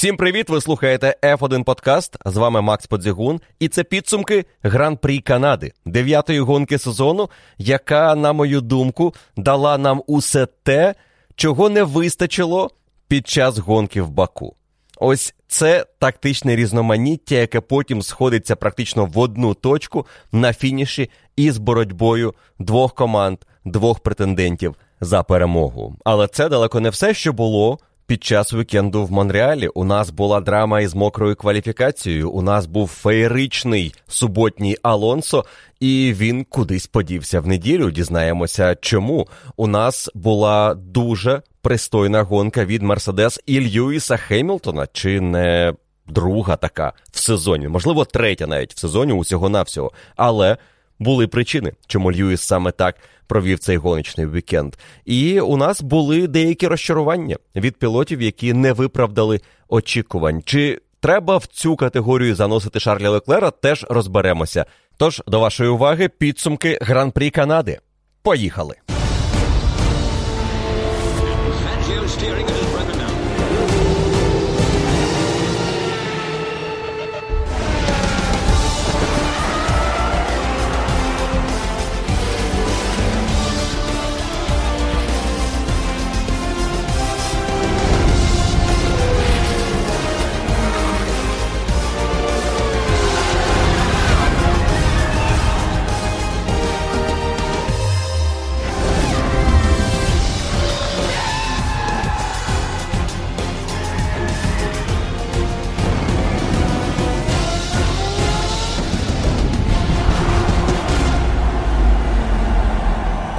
Всім привіт! Ви слухаєте F1 Подкаст. З вами Макс Подзігун, і це підсумки Гран-прі Канади, дев'ятої гонки сезону, яка, на мою думку, дала нам усе те, чого не вистачило під час гонки в Баку. Ось це тактичне різноманіття, яке потім сходиться практично в одну точку на фініші із боротьбою двох команд, двох претендентів за перемогу. Але це далеко не все, що було. Під час вікенду в Монреалі у нас була драма із мокрою кваліфікацією. У нас був феєричний суботній Алонсо, і він кудись подівся в неділю. Дізнаємося, чому у нас була дуже пристойна гонка від Мерседес і Льюіса Хемілтона, чи не друга така в сезоні, можливо, третя навіть в сезоні усього навсього. Але були причини, чому Льюіс саме так провів цей гоночний вікенд. І у нас були деякі розчарування від пілотів, які не виправдали очікувань. Чи треба в цю категорію заносити Шарля Леклера, теж розберемося. Тож до вашої уваги підсумки Гран-прі Канади. Поїхали!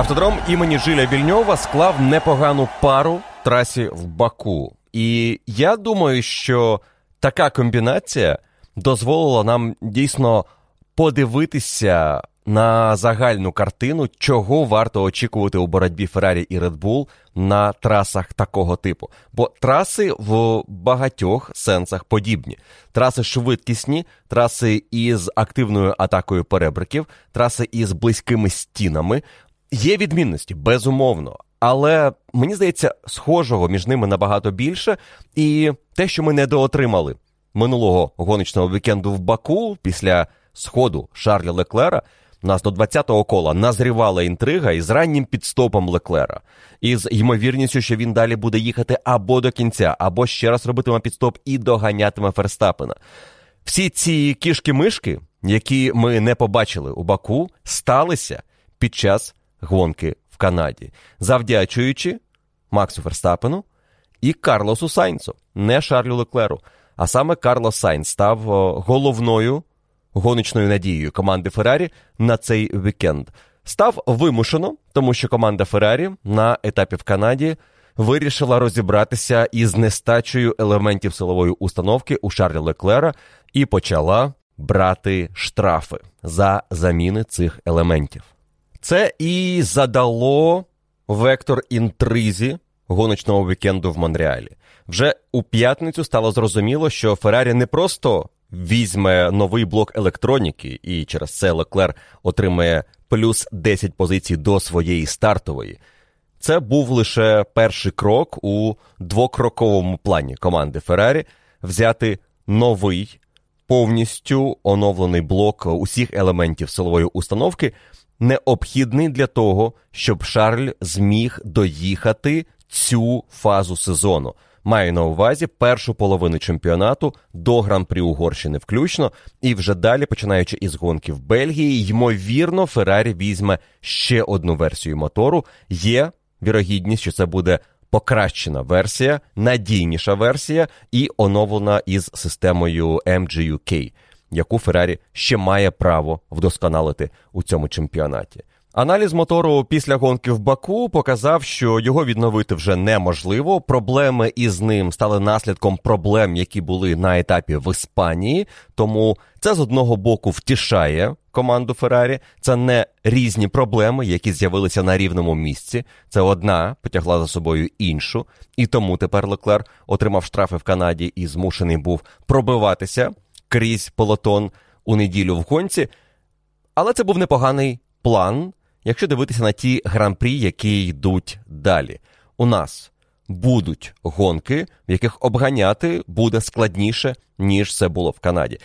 Автодром імені Жиля Вільньова склав непогану пару трасі в Баку. І я думаю, що така комбінація дозволила нам дійсно подивитися на загальну картину, чого варто очікувати у боротьбі Феррарі і Bull на трасах такого типу. Бо траси в багатьох сенсах подібні. Траси швидкісні, траси із активною атакою перебриків, траси із близькими стінами. Є відмінності, безумовно. Але мені здається, схожого між ними набагато більше. І те, що ми недоотримали минулого гоночного вікенду в Баку після сходу Шарля Леклера, у нас до 20-го кола назрівала інтрига із раннім підстопом Леклера, із ймовірністю, що він далі буде їхати або до кінця, або ще раз робитиме підстоп і доганятиме Ферстапена. Всі ці кішки-мишки, які ми не побачили у Баку, сталися під час гонки в Канаді, завдячуючи Максу Ферстапену і Карлосу Сайнцу, не Шарлю Леклеру. А саме Карлос Сайнц став головною гоночною надією команди Феррарі на цей вікенд. Став вимушено, тому що команда Феррарі на етапі в Канаді вирішила розібратися із нестачею елементів силової установки у Шарлі Леклера і почала брати штрафи за заміни цих елементів. Це і задало вектор інтризі гоночного вікенду в Монреалі. Вже у п'ятницю стало зрозуміло, що Феррарі не просто візьме новий блок електроніки, і через це Леклер отримає плюс 10 позицій до своєї стартової. Це був лише перший крок у двокроковому плані команди Феррарі взяти новий повністю оновлений блок усіх елементів силової установки необхідний для того, щоб Шарль зміг доїхати цю фазу сезону. Маю на увазі першу половину чемпіонату до гран-прі Угорщини включно, і вже далі, починаючи із гонки в Бельгії, ймовірно, Феррарі візьме ще одну версію мотору. Є вірогідність, що це буде покращена версія, надійніша версія і оновлена із системою MGUK яку Феррарі ще має право вдосконалити у цьому чемпіонаті. Аналіз мотору після гонки в Баку показав, що його відновити вже неможливо. Проблеми із ним стали наслідком проблем, які були на етапі в Іспанії. Тому це з одного боку втішає команду Феррарі. Це не різні проблеми, які з'явилися на рівному місці. Це одна потягла за собою іншу, і тому тепер Леклер отримав штрафи в Канаді і змушений був пробиватися крізь полотон у неділю в гонці. Але це був непоганий план, якщо дивитися на ті гран-прі, які йдуть далі. У нас будуть гонки, в яких обганяти буде складніше, ніж це було в Канаді.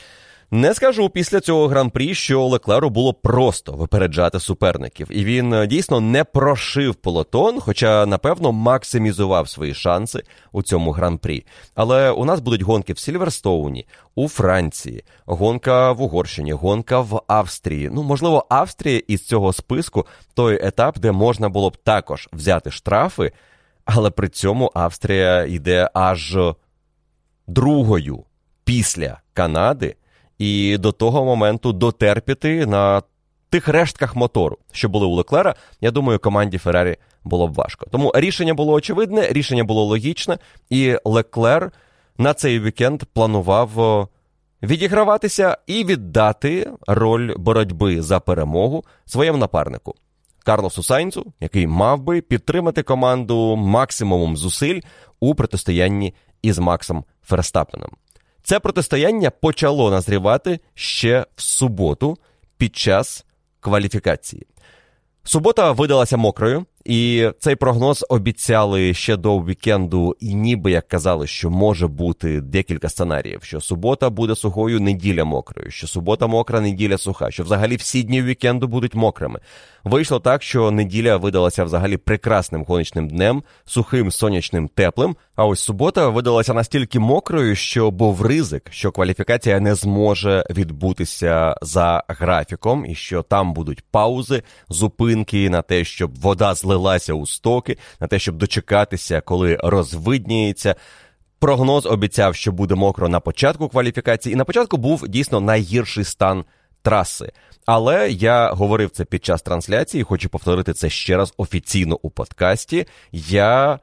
Не скажу після цього гран-прі, що Леклеру було просто випереджати суперників, і він е, дійсно не прошив полотон, хоча, напевно, максимізував свої шанси у цьому гран-прі. Але у нас будуть гонки в Сільверстоуні, у Франції, гонка в Угорщині, гонка в Австрії. Ну, можливо, Австрія із цього списку той етап, де можна було б також взяти штрафи, але при цьому Австрія йде аж другою після Канади і до того моменту дотерпіти на тих рештках мотору, що були у Леклера, я думаю, команді Феррарі було б важко. Тому рішення було очевидне, рішення було логічне, і Леклер на цей вікенд планував відіграватися і віддати роль боротьби за перемогу своєму напарнику. Карлосу Сайнцу, який мав би підтримати команду максимумом зусиль у протистоянні із Максом Ферстапеном. Це протистояння почало назрівати ще в суботу під час кваліфікації. Субота видалася мокрою, і цей прогноз обіцяли ще до вікенду, і ніби як казали, що може бути декілька сценаріїв: що субота буде сухою, неділя мокрою, що субота мокра, неділя суха, що взагалі всі дні вікенду будуть мокрими. Вийшло так, що неділя видалася взагалі прекрасним гоночним днем, сухим, сонячним, теплим. А ось субота видалася настільки мокрою, що був ризик, що кваліфікація не зможе відбутися за графіком, і що там будуть паузи, зупинки на те, щоб вода злилася у стоки, на те, щоб дочекатися, коли розвидніється. Прогноз обіцяв, що буде мокро на початку кваліфікації, і на початку був дійсно найгірший стан траси. Але я говорив це під час трансляції, хочу повторити це ще раз офіційно у подкасті. Я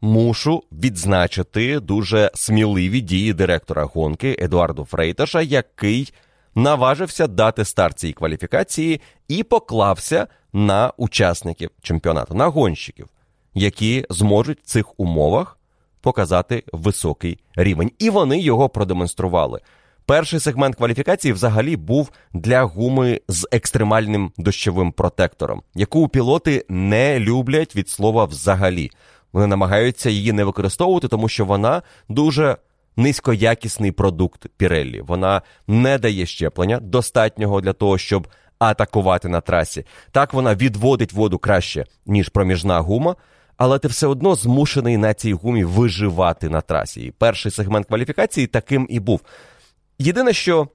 мушу відзначити дуже сміливі дії директора гонки Едуарду Фрейташа, який наважився дати старт цій кваліфікації і поклався на учасників чемпіонату, на гонщиків, які зможуть в цих умовах показати високий рівень. І вони його продемонстрували. Перший сегмент кваліфікації взагалі був для гуми з екстремальним дощовим протектором, яку пілоти не люблять від слова взагалі. Вони намагаються її не використовувати, тому що вона дуже низькоякісний продукт Піреллі. Вона не дає щеплення достатнього для того, щоб атакувати на трасі. Так вона відводить воду краще, ніж проміжна гума. Але ти все одно змушений на цій гумі виживати на трасі. І перший сегмент кваліфікації таким і був. Єдине, що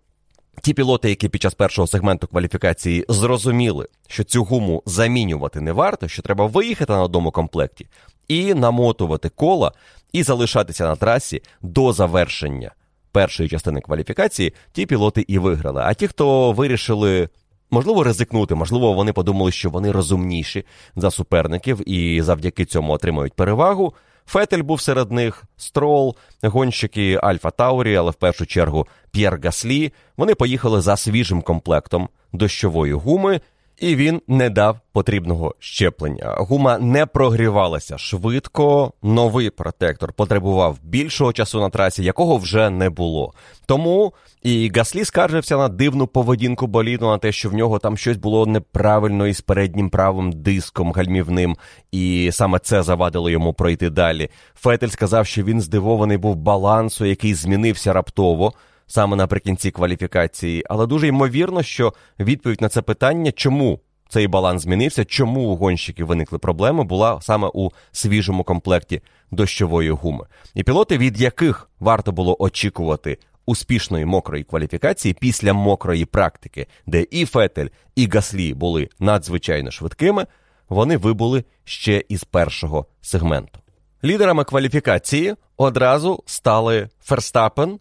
ті пілоти, які під час першого сегменту кваліфікації зрозуміли, що цю гуму замінювати не варто, що треба виїхати на одному комплекті і намотувати кола, і залишатися на трасі до завершення першої частини кваліфікації, ті пілоти і виграли. А ті, хто вирішили. Можливо, ризикнути, можливо, вони подумали, що вони розумніші за суперників і завдяки цьому отримають перевагу. Фетель був серед них, Строл, гонщики Альфа Таурі, але в першу чергу П'єр Гаслі. Вони поїхали за свіжим комплектом дощової гуми і він не дав потрібного щеплення. Гума не прогрівалася швидко. Новий протектор потребував більшого часу на трасі, якого вже не було. Тому і Гаслі скаржився на дивну поведінку боліду, на те, що в нього там щось було неправильно із переднім правим диском гальмівним, і саме це завадило йому пройти далі. Фетель сказав, що він здивований був балансу, який змінився раптово саме наприкінці кваліфікації, але дуже ймовірно, що відповідь на це питання, чому цей баланс змінився, чому у гонщиків виникли проблеми, була саме у свіжому комплекті дощової гуми. І пілоти, від яких варто було очікувати успішної мокрої кваліфікації після мокрої практики, де і Фетель, і Гаслі були надзвичайно швидкими, вони вибули ще із першого сегменту. Лідерами кваліфікації одразу стали Ферстапен,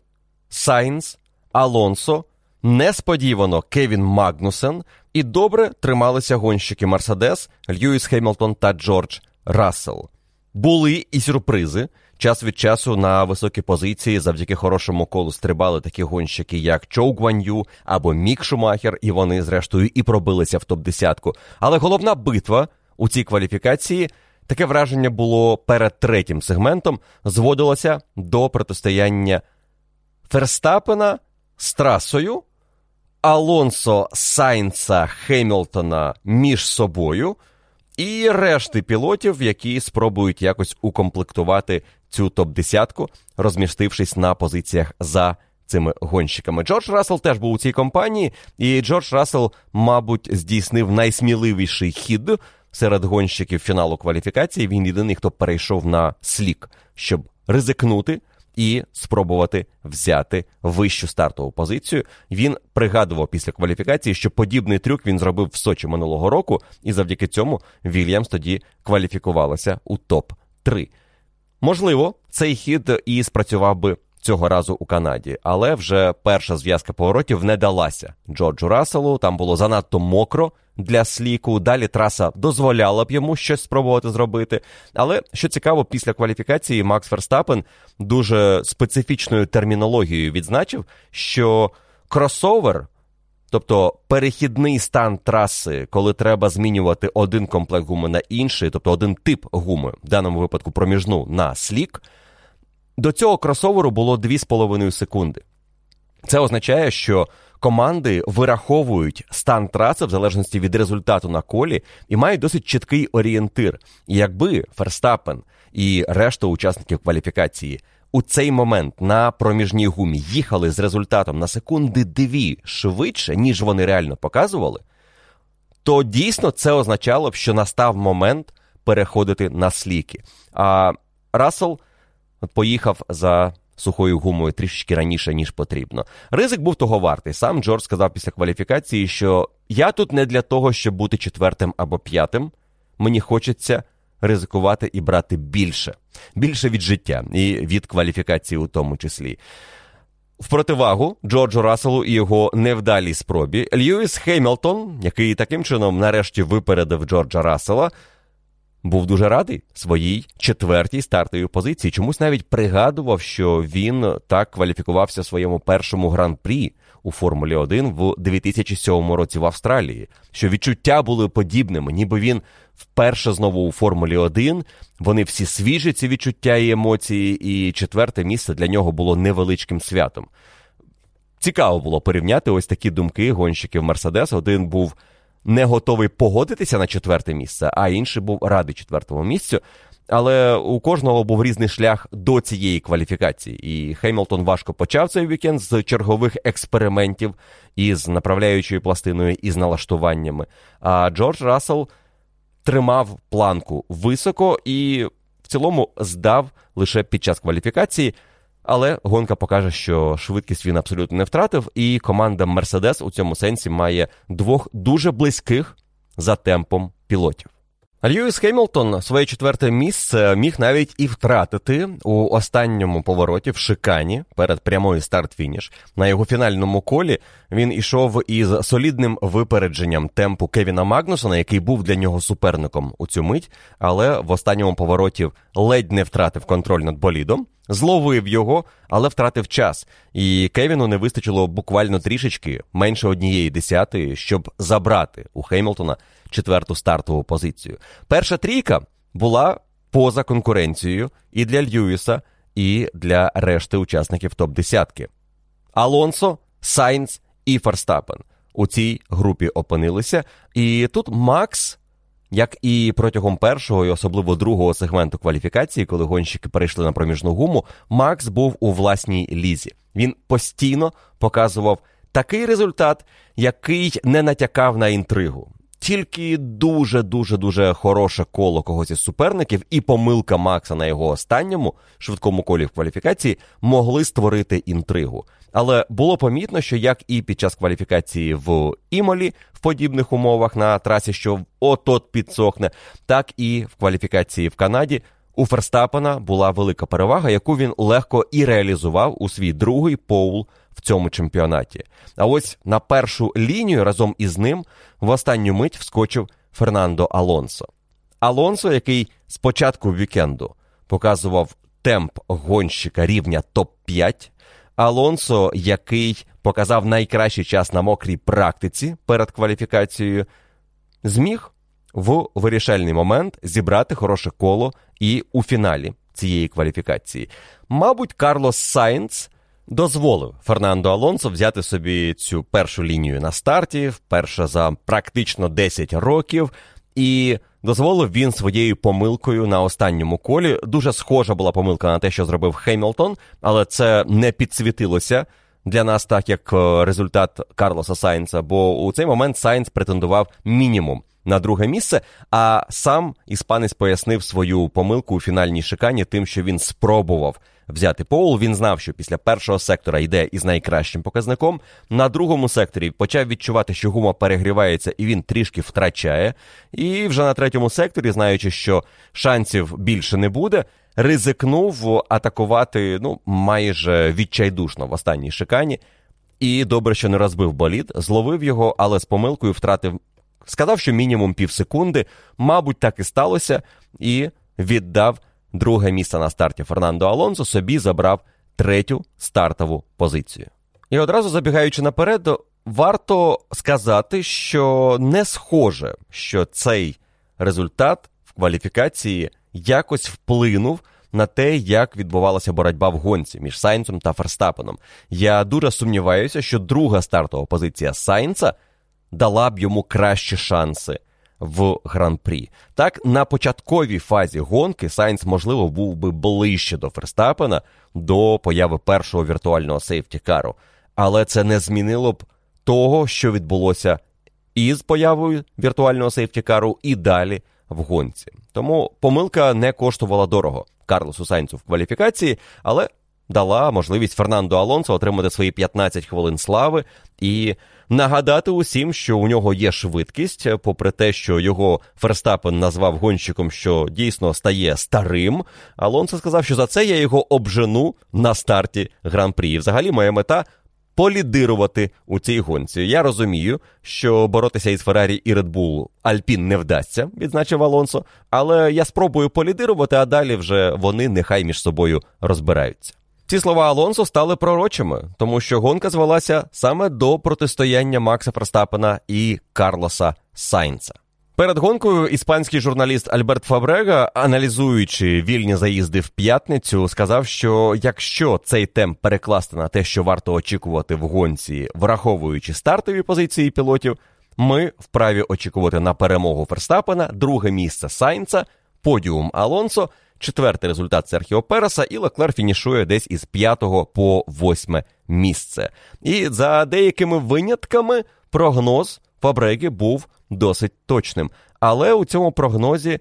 Сайнс, Алонсо, несподівано Кевін Магнусен і добре трималися гонщики Мерседес, Льюіс Хемілтон та Джордж Рассел. Були і сюрпризи. Час від часу на високі позиції завдяки хорошому колу стрибали такі гонщики, як Чоу Гван'ю або Мік Шумахер, і вони, зрештою, і пробилися в топ-10. Але головна битва у цій кваліфікації. Таке враження було перед третім сегментом, зводилося до протистояння Ферстапена з трасою, Алонсо Сайнца Хемілтона між собою і решти пілотів, які спробують якось укомплектувати цю топ-десятку, розмістившись на позиціях за цими гонщиками. Джордж Рассел теж був у цій компанії, і Джордж Рассел, мабуть, здійснив найсміливіший хід серед гонщиків фіналу кваліфікації. Він єдиний, хто перейшов на слік, щоб ризикнути. І спробувати взяти вищу стартову позицію. Він пригадував після кваліфікації, що подібний трюк він зробив в Сочі минулого року, і завдяки цьому Вільямс тоді кваліфікувалася у топ 3 Можливо, цей хід і спрацював би цього разу у Канаді, але вже перша зв'язка поворотів не далася Джорджу Расселу. Там було занадто мокро для сліку. Далі траса дозволяла б йому щось спробувати зробити. Але що цікаво, після кваліфікації Макс Ферстапен дуже специфічною термінологією відзначив, що кросовер. Тобто перехідний стан траси, коли треба змінювати один комплект гуми на інший, тобто один тип гуми, в даному випадку проміжну на слік, до цього кросоверу було 2,5 секунди. Це означає, що команди вираховують стан траси в залежності від результату на колі і мають досить чіткий орієнтир. І якби Ферстапен і решта учасників кваліфікації у цей момент на проміжній гумі їхали з результатом на секунди дві швидше, ніж вони реально показували, то дійсно це означало б, що настав момент переходити на сліки. А Рассел поїхав за сухою гумою трішечки раніше, ніж потрібно. Ризик був того вартий. Сам Джордж сказав після кваліфікації, що я тут не для того, щоб бути четвертим або п'ятим. Мені хочеться ризикувати і брати більше, більше від життя і від кваліфікації у тому числі. В противагу Джорджу Расселу і його невдалій спробі Льюіс Хеймлтон, який таким чином нарешті випередив Джорджа Рассела, був дуже радий своїй четвертій стартовій позиції. Чомусь навіть пригадував, що він так кваліфікувався своєму першому гран-прі у Формулі 1 в 2007 році в Австралії. Що відчуття були подібними, ніби він вперше знову у Формулі 1. Вони всі свіжі, ці відчуття і емоції, і четверте місце для нього було невеличким святом. Цікаво було порівняти ось такі думки гонщиків Мерседес. Один був не готовий погодитися на четверте місце, а інший був радий четвертому місцю. Але у кожного був різний шлях до цієї кваліфікації. І Хеймлтон важко почав цей вікенд з чергових експериментів із направляючою пластиною і з налаштуваннями. А Джордж Рассел тримав планку високо і в цілому здав лише під час кваліфікації. Але гонка покаже, що швидкість він абсолютно не втратив, і команда Мерседес у цьому сенсі має двох дуже близьких за темпом пілотів. Льюіс Хемілтон своє четверте місце міг навіть і втратити у останньому повороті в Шикані перед прямою старт-фініш. На його фінальному колі він ішов із солідним випередженням темпу Кевіна Магнусона, який був для нього суперником у цю мить, але в останньому повороті ледь не втратив контроль над болідом. Зловив його, але втратив час, і Кевіну не вистачило буквально трішечки менше однієї десятої, щоб забрати у Хеймлтона четверту стартову позицію. Перша трійка була поза конкуренцією і для Льюіса, і для решти учасників топ-десятки. Алонсо, Сайнц і Ферстапен у цій групі опинилися. І тут Макс. Як і протягом першого і особливо другого сегменту кваліфікації, коли гонщики перейшли на проміжну гуму, Макс був у власній лізі. Він постійно показував такий результат, який не натякав на інтригу. Тільки дуже дуже дуже хороше коло когось із суперників, і помилка Макса на його останньому швидкому колі в кваліфікації могли створити інтригу. Але було помітно, що як і під час кваліфікації в Імолі в подібних умовах на трасі, що от-от підсохне, так і в кваліфікації в Канаді у Ферстапена була велика перевага, яку він легко і реалізував у свій другий поул в цьому чемпіонаті. А ось на першу лінію разом із ним в останню мить вскочив Фернандо Алонсо. Алонсо, який з початку вікенду показував темп гонщика рівня топ-5. Алонсо, який показав найкращий час на мокрій практиці перед кваліфікацією, зміг в вирішальний момент зібрати хороше коло і у фіналі цієї кваліфікації. Мабуть, Карлос Сайнц дозволив Фернандо Алонсо взяти собі цю першу лінію на старті, вперше за практично 10 років, і дозволив він своєю помилкою на останньому колі. Дуже схожа була помилка на те, що зробив Хемілтон, але це не підсвітилося для нас, так як е, результат Карлоса Сайнца, бо у цей момент Сайнц претендував мінімум на друге місце. А сам іспанець пояснив свою помилку у фінальній шикані, тим, що він спробував взяти Поул. Він знав, що після першого сектора йде із найкращим показником. На другому секторі почав відчувати, що гума перегрівається і він трішки втрачає. І вже на третьому секторі, знаючи, що шансів більше не буде. Ризикнув атакувати ну майже відчайдушно в останній шикані, і добре, що не розбив болід, зловив його, але з помилкою втратив. Сказав, що мінімум пів секунди, мабуть, так і сталося, і віддав друге місце на старті Фернандо Алонсо, собі забрав третю стартову позицію. І одразу забігаючи наперед, варто сказати, що не схоже, що цей результат в кваліфікації якось вплинув. На те, як відбувалася боротьба в гонці між Сайнцем та Ферстапеном. Я дуже сумніваюся, що друга стартова позиція Сайнца дала б йому кращі шанси в гран-прі. Так, на початковій фазі гонки Сайнс, можливо, був би ближче до Ферстапена до появи першого віртуального сейфті-кару. Але це не змінило б того, що відбулося із появою віртуального сейфті-кару і далі в гонці. Тому помилка не коштувала дорого Карлосу Сайнцу в кваліфікації, але дала можливість Фернандо Алонсо отримати свої 15 хвилин слави і нагадати усім, що у нього є швидкість, попри те, що його Ферстапен назвав гонщиком, що дійсно стає старим. Алонсо сказав, що за це я його обжену на старті гран-прі. І взагалі моя мета. Полідирувати у цій гонці. Я розумію, що боротися із Феррарі і Редбул Альпін не вдасться, відзначив Алонсо. Але я спробую полідирувати, а далі вже вони нехай між собою розбираються. Ці слова Алонсо стали пророчими, тому що гонка звелася саме до протистояння Макса Ферстапена і Карлоса Сайнца. Перед гонкою іспанський журналіст Альберт Фабрега, аналізуючи вільні заїзди в п'ятницю, сказав, що якщо цей темп перекласти на те, що варто очікувати в гонці, враховуючи стартові позиції пілотів, ми вправі очікувати на перемогу Ферстапена, друге місце Сайнца, подіум Алонсо четвертий результат Серхіо Переса, і Леклер фінішує десь із п'ятого по восьме місце. І за деякими винятками прогноз Фабреги був досить точним. Але у цьому прогнозі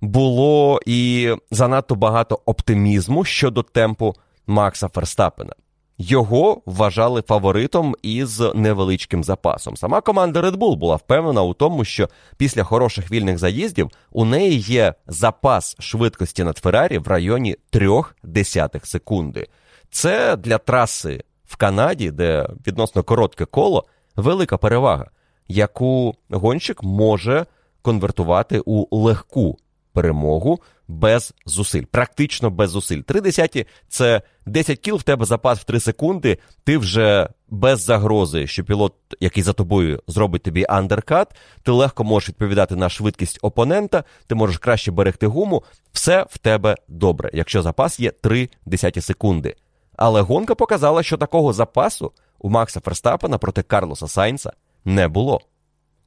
було і занадто багато оптимізму щодо темпу Макса Ферстапена. Його вважали фаворитом із невеличким запасом. Сама команда Red Bull була впевнена у тому, що після хороших вільних заїздів у неї є запас швидкості над Феррарі в районі 0,3 секунди. Це для траси в Канаді, де відносно коротке коло, велика перевага, яку гонщик може конвертувати у легку перемогу без зусиль, практично без зусиль. Три десяті це 10 кіл, в тебе запас в 3 секунди, ти вже без загрози, що пілот, який за тобою зробить тобі андеркат, ти легко можеш відповідати на швидкість опонента, ти можеш краще берегти гуму, все в тебе добре, якщо запас є 3 десяті секунди. Але гонка показала, що такого запасу у Макса Ферстапена проти Карлоса Сайнса не було.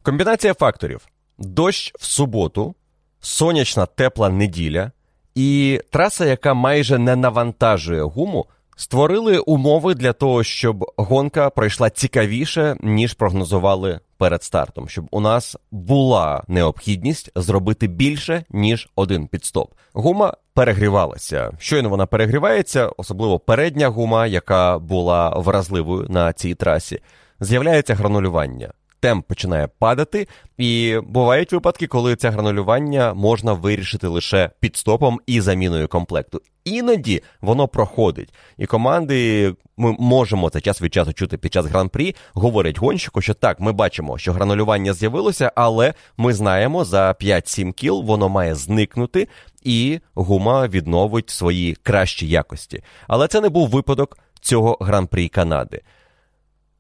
Комбінація факторів: дощ в суботу сонячна тепла неділя, і траса, яка майже не навантажує гуму, створили умови для того, щоб гонка пройшла цікавіше, ніж прогнозували перед стартом, щоб у нас була необхідність зробити більше, ніж один підстоп. Гума перегрівалася. Щойно вона перегрівається, особливо передня гума, яка була вразливою на цій трасі. З'являється гранулювання темп починає падати, і бувають випадки, коли це гранулювання можна вирішити лише підстопом і заміною комплекту. Іноді воно проходить, і команди ми можемо це час від часу чути під час гран-прі. Говорять гонщику, що так, ми бачимо, що гранулювання з'явилося, але ми знаємо за 5-7 кіл воно має зникнути, і гума відновить свої кращі якості. Але це не був випадок цього гран-прі Канади.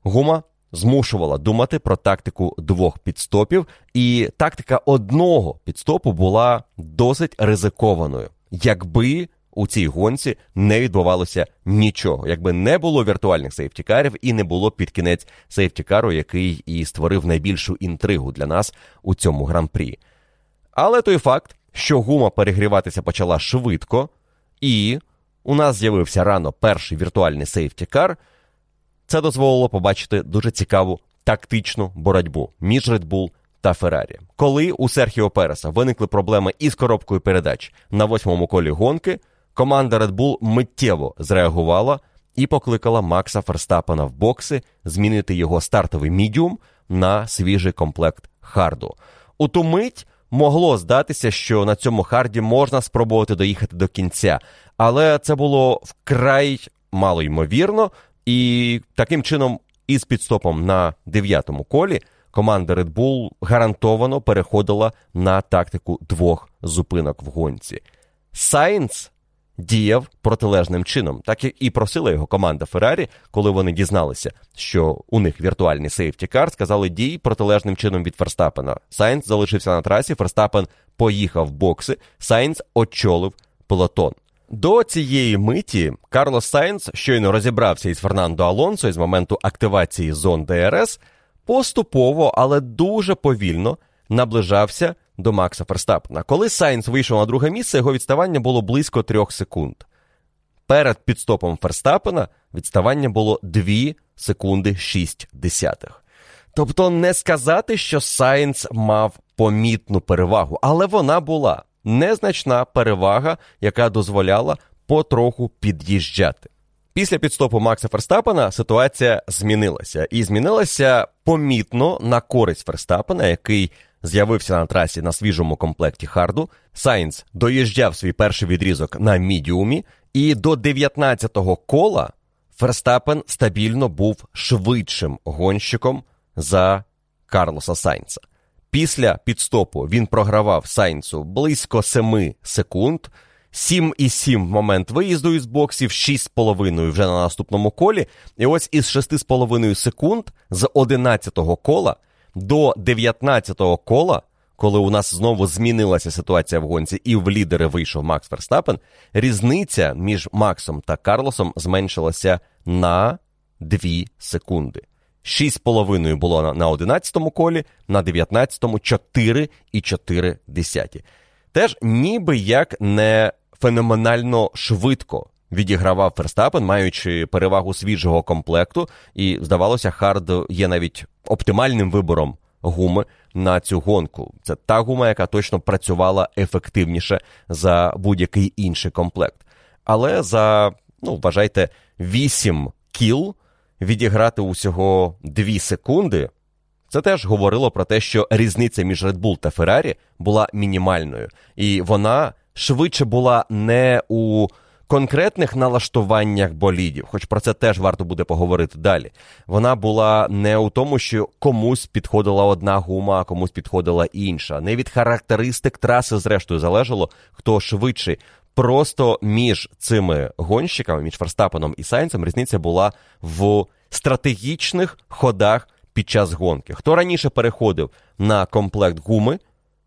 Гума змушувала думати про тактику двох підстопів, і тактика одного підстопу була досить ризикованою, якби у цій гонці не відбувалося нічого, якби не було віртуальних сейфтікарів і не було під кінець сейфтікару, який і створив найбільшу інтригу для нас у цьому гран-прі. Але той факт, що гума перегріватися почала швидко, і у нас з'явився рано перший віртуальний сейфтікар, це дозволило побачити дуже цікаву тактичну боротьбу між Red Bull та Феррарі. Коли у Серхіо Переса виникли проблеми із коробкою передач на восьмому колі гонки, команда Red Bull миттєво зреагувала і покликала Макса Ферстапена в бокси змінити його стартовий мідіум на свіжий комплект харду. У ту мить могло здатися, що на цьому харді можна спробувати доїхати до кінця, але це було вкрай мало ймовірно, і таким чином, із пітстопом на дев'ятому колі, команда Red Bull гарантовано переходила на тактику двох зупинок в гонці. Сайнс діяв протилежним чином, так і просила його команда Феррарі, коли вони дізналися, що у них віртуальний сейфті-кар, сказали дій протилежним чином від Ферстапена. Сайнс залишився на трасі, Ферстапен поїхав в бокси, Сайнс очолив пелотон. До цієї миті Карлос Сайнс щойно розібрався із Фернандо Алонсо із моменту активації зон ДРС, поступово, але дуже повільно наближався до Макса Ферстапена. Коли Сайнс вийшов на друге місце, його відставання було близько трьох секунд. Перед пітстопом Ферстапена відставання було 2 секунди 6 десятих. Тобто не сказати, що Сайнс мав помітну перевагу, але вона була незначна перевага, яка дозволяла потроху під'їжджати. Після пітстопу Макса Ферстапена ситуація змінилася, і змінилася помітно на користь Ферстапена, який з'явився на трасі на свіжому комплекті харду. Сайнс доїжджав свій перший відрізок на мідіумі, і до 19-го кола Ферстапен стабільно був швидшим гонщиком за Карлоса Сайнца. Після підстопу він програвав Сайнцу близько 7 секунд. 7,7 в момент виїзду із боксів, 6,5 вже на наступному колі. І ось із 6,5 секунд з 11-го кола до 19-го кола, коли у нас знову змінилася ситуація в гонці, і в лідери вийшов Макс Ферстапен, різниця між Максом та Карлосом зменшилася на 2 секунди. 6,5 було на 11-му колі, на 19-му 4,4. Теж ніби як не феноменально швидко відігравав Ферстапен, маючи перевагу свіжого комплекту, і здавалося, Хард є навіть оптимальним вибором гуми на цю гонку. Це та гума, яка точно працювала ефективніше за будь-який інший комплект. Але за, ну, вважайте, 8 кіл відіграти усього 2 секунди. Це теж говорило про те, що різниця між Red Bull та Ferrari була мінімальною, і вона швидше була не у конкретних налаштуваннях болідів, хоч про це теж варто буде поговорити далі. Вона була не у тому, що комусь підходила одна гума, а комусь підходила інша. Не від характеристик траси, зрештою, залежало, хто швидший. Просто між цими гонщиками, між Ферстапеном і Сайнцем, різниця була в стратегічних ходах під час гонки. Хто раніше переходив на комплект гуми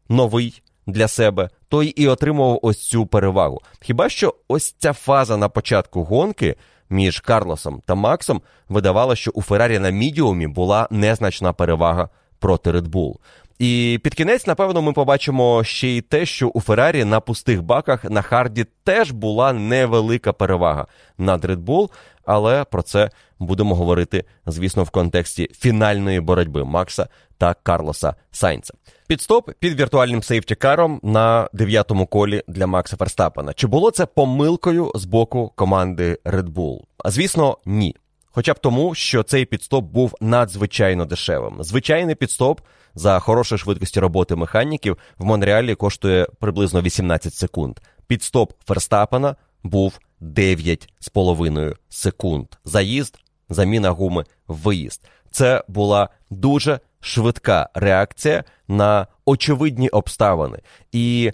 новий для себе, той і отримував ось цю перевагу. Хіба що ось ця фаза на початку гонки між Карлосом та Максом видавала, що у Феррарі на мідіумі була незначна перевага проти Red Bull. І під кінець, напевно, ми побачимо ще й те, що у Феррарі на пустих баках на Харді теж була невелика перевага над Red Bull, але про це будемо говорити, звісно, в контексті фінальної боротьби Макса та Карлоса Сайнца. Підстоп під віртуальним сейфтікаром на дев'ятому колі для Макса Ферстапена. Чи було це помилкою з боку команди Red Bull? Звісно, ні. Хоча б тому, що цей підстоп був надзвичайно дешевим. Звичайний підстоп за хорошої швидкості роботи механіків в Монреалі коштує приблизно 18 секунд. Підстоп Ферстапена був 9,5 секунд. Заїзд, заміна гуми, виїзд. Це була дуже швидка реакція на очевидні обставини. І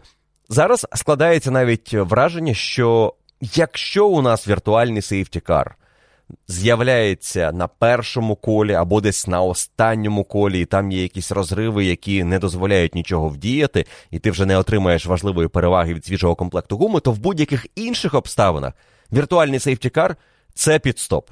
зараз складається навіть враження, що якщо у нас віртуальний сейфтікар з'являється на першому колі або десь на останньому колі, і там є якісь розриви, які не дозволяють нічого вдіяти, і ти вже не отримаєш важливої переваги від свіжого комплекту гуми, то в будь-яких інших обставинах віртуальний сейфтікар це підстоп.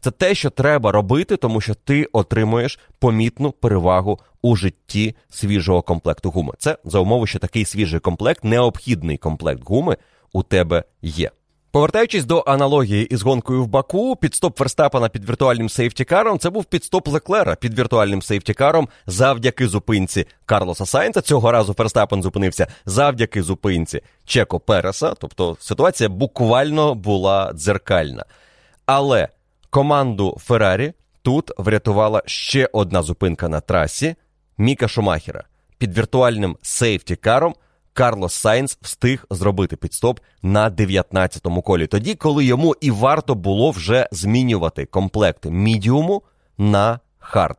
Це те, що треба робити, тому що ти отримуєш помітну перевагу у житті свіжого комплекту гуми. Це за умови, що такий свіжий комплект, необхідний комплект гуми у тебе є. Повертаючись до аналогії із гонкою в Баку, підстоп Верстапена під віртуальним сейфтікаром це був підстоп Леклера під віртуальним сейфтікаром завдяки зупинці Карлоса Сайнца. Цього разу Верстапен зупинився завдяки зупинці Чеко Переса. Тобто ситуація буквально була дзеркальна. Але команду Феррарі тут врятувала ще одна зупинка на трасі Міка Шумахера під віртуальним сейфті-каром. Карлос Сайнс встиг зробити пітстоп на 19-му колі, тоді, коли йому і варто було вже змінювати комплект мідіуму на хард.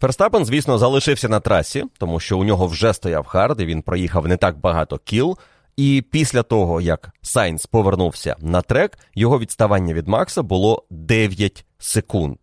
Ферстапен, звісно, залишився на трасі, тому що у нього вже стояв хард, і він проїхав не так багато кіл. І після того, як Сайнс повернувся на трек, його відставання від Макса було 9 секунд.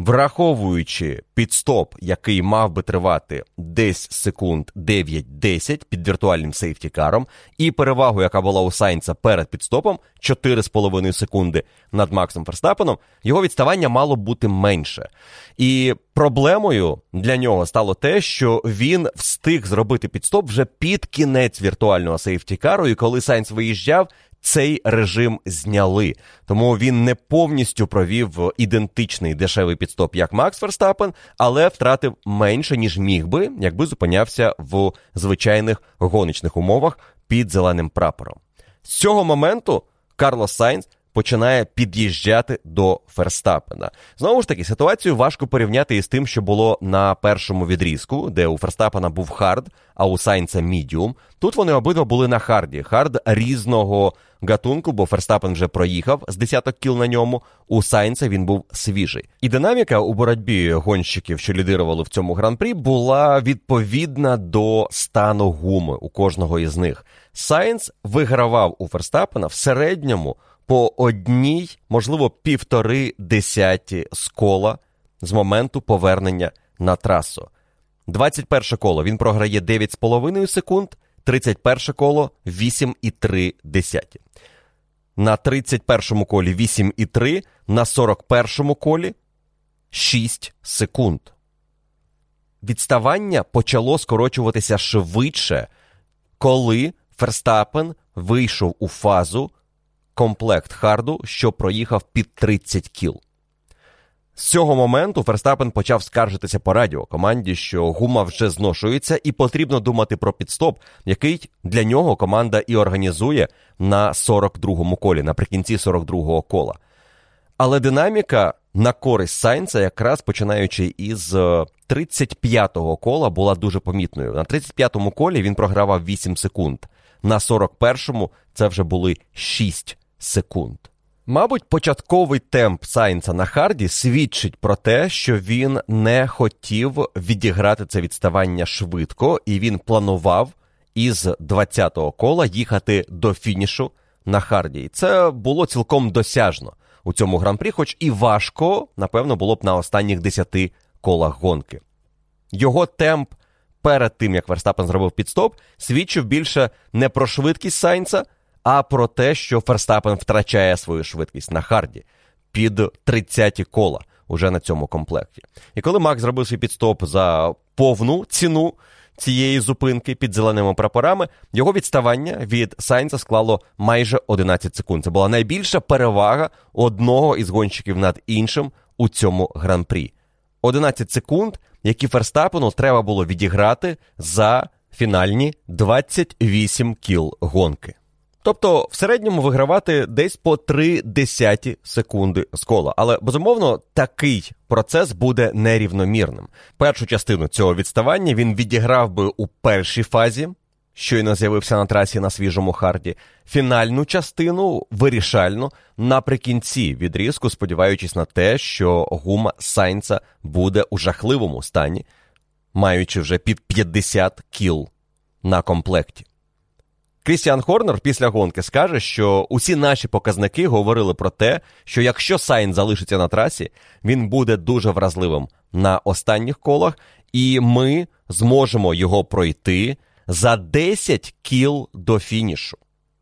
Враховуючи пітстоп, який мав би тривати десь секунд 9-10 під віртуальним сейфті-каром, і перевагу, яка була у Сайнца перед пітстопом 4,5 секунди над Максом Ферстапеном, його відставання мало бути менше. І проблемою для нього стало те, що він встиг зробити пітстоп вже під кінець віртуального сейфті-кару, і коли Сайнц виїжджав, цей режим зняли. Тому він не повністю провів ідентичний дешевий пітстоп, як Макс Ферстапен, але втратив менше, ніж міг би, якби зупинявся в звичайних гоночних умовах під зеленим прапором. З цього моменту Карлос Сайнц починає під'їжджати до Ферстапена. Знову ж таки, ситуацію важко порівняти із тим, що було на першому відрізку, де у Ферстапена був хард, а у Сайнца мідіум. Тут вони обидва були на харді. Хард різного гатунку, бо Ферстапен вже проїхав з десяток кіл на ньому. У Сайнца він був свіжий. І динаміка у боротьбі гонщиків, що лідирували в цьому гран-прі, була відповідна до стану гуми у кожного із них. Сайнц вигравав у Ферстапена в середньому по одній, можливо, півтори десяті з кола з моменту повернення на трасу. 21 коло він програє 9,5 секунд, 31 коло 8,3. На 31 колі 8,3, на 41 колі 6 секунд. Відставання почало скорочуватися швидше, коли Ферстапен вийшов у фазу комплект харду, що проїхав під 30 кіл. З цього моменту Ферстапен почав скаржитися по радіо команді, що гума вже зношується, і потрібно думати про підстоп, який для нього команда і організує на 42-му колі, наприкінці 42-го кола. Але динаміка на користь Сайнца, якраз починаючи із 35-го кола, була дуже помітною. На 35-му колі він програвав 8 секунд. На 41-му це вже були 6 секунд. Мабуть, початковий темп Сайнца на харді свідчить про те, що він не хотів відіграти це відставання швидко, і він планував із 20-го кола їхати до фінішу на харді. І це було цілком досяжно у цьому гран-прі, хоч і важко, напевно, було б на останніх 10 колах гонки. Його темп перед тим, як Верстапен зробив підстоп, свідчив більше не про швидкість Сайнца, а про те, що Ферстапен втрачає свою швидкість на харді під 30 кола уже на цьому комплекті. І коли Макс зробив свій підстоп за повну ціну цієї зупинки під зеленими прапорами, його відставання від Сайнца склало майже 11 секунд. Це була найбільша перевага одного із гонщиків над іншим у цьому гран-прі. 11 секунд, які Ферстапену треба було відіграти за фінальні 28 кіл гонки. Тобто в середньому вигравати десь по 3 десяті секунди з кола. Але безумовно такий процес буде нерівномірним. Першу частину цього відставання він відіграв би у першій фазі, щойно з'явився на трасі на свіжому харді. Фінальну частину вирішальну наприкінці відрізку, сподіваючись на те, що гума Сайнца буде у жахливому стані, маючи вже під 50 кіл на комплекті. Крістіан Хорнер після гонки скаже, що усі наші показники говорили про те, що якщо Сайнс залишиться на трасі, він буде дуже вразливим на останніх колах, і ми зможемо його пройти за 10 кіл до фінішу.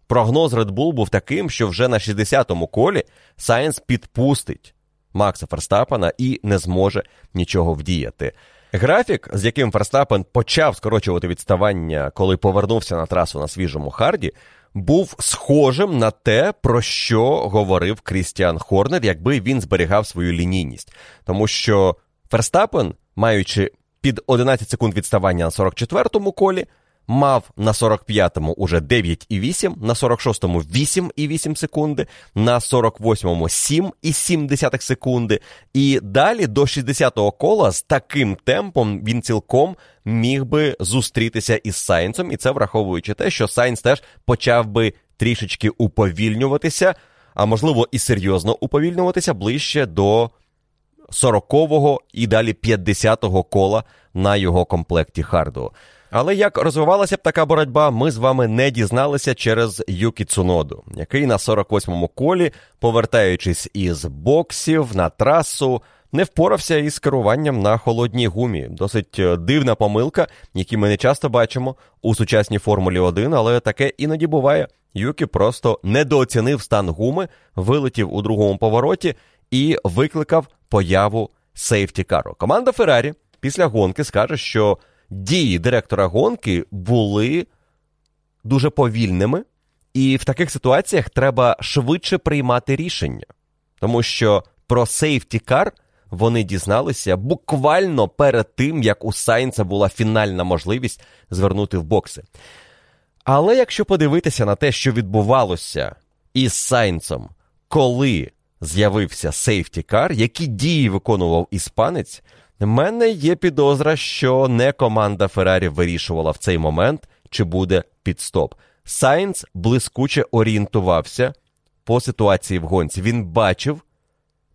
Прогноз Red Bull був таким, що вже на 60-му колі Сайнс підпустить Макса Ферстапена і не зможе нічого вдіяти. Графік, з яким Ферстапен почав скорочувати відставання, коли повернувся на трасу на свіжому харді, був схожим на те, про що говорив Крістіан Хорнер, якби він зберігав свою лінійність. Тому що Ферстапен, маючи під 11 секунд відставання на 44-му колі, мав на 45-му уже 9,8, на 46-му 8,8 секунди, на 48-му 7,7 секунди. І далі до 60-го кола з таким темпом він цілком міг би зустрітися із Сайнцем, і це враховуючи те, що Сайнц теж почав би трішечки уповільнюватися, а можливо і серйозно уповільнюватися ближче до 40-го і далі 50-го кола на його комплекті Харду. Але як розвивалася б така боротьба, ми з вами не дізналися через Юкі Цуноду, який на 48-му колі, повертаючись із боксів на трасу, не впорався із керуванням на холодній гумі. Досить е, дивна помилка, які ми не часто бачимо у сучасній Формулі 1, але таке іноді буває. Юкі просто недооцінив стан гуми, вилетів у другому повороті і викликав появу сейфтікару. Команда Феррарі після гонки скаже, що дії директора гонки були дуже повільними, і в таких ситуаціях треба швидше приймати рішення, тому що про сейфтікар вони дізналися буквально перед тим, як у Сайнца була фінальна можливість звернути в бокси. Але якщо подивитися на те, що відбувалося із Сайнцем, коли з'явився сейфтікар, які дії виконував іспанець, мене є підозра, що не команда Феррарі вирішувала в цей момент, чи буде підстоп. Сайнц блискуче орієнтувався по ситуації в гонці. Він бачив,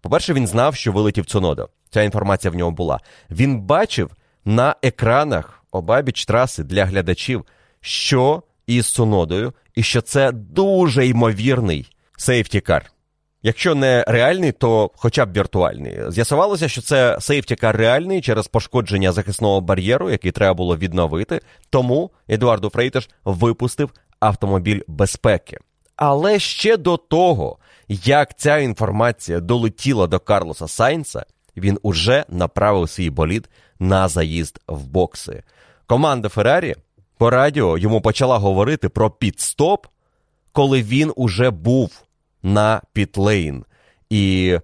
по-перше, він знав, що вилетів Цунода. Ця інформація в нього була. Він бачив на екранах обабіч траси для глядачів, що із Цунодою, і що це дуже ймовірний сейфтікар. Якщо не реальний, то хоча б віртуальний. З'ясувалося, що це сейфтікар реальний через пошкодження захисного бар'єру, який треба було відновити. Тому Едуарду Фрейтеш випустив автомобіль безпеки. Але ще до того, як ця інформація долетіла до Карлоса Сайнца, він уже направив свій болід на заїзд в бокси. Команда Феррарі по радіо йому почала говорити про підстоп, коли він уже був на Пітлейн. І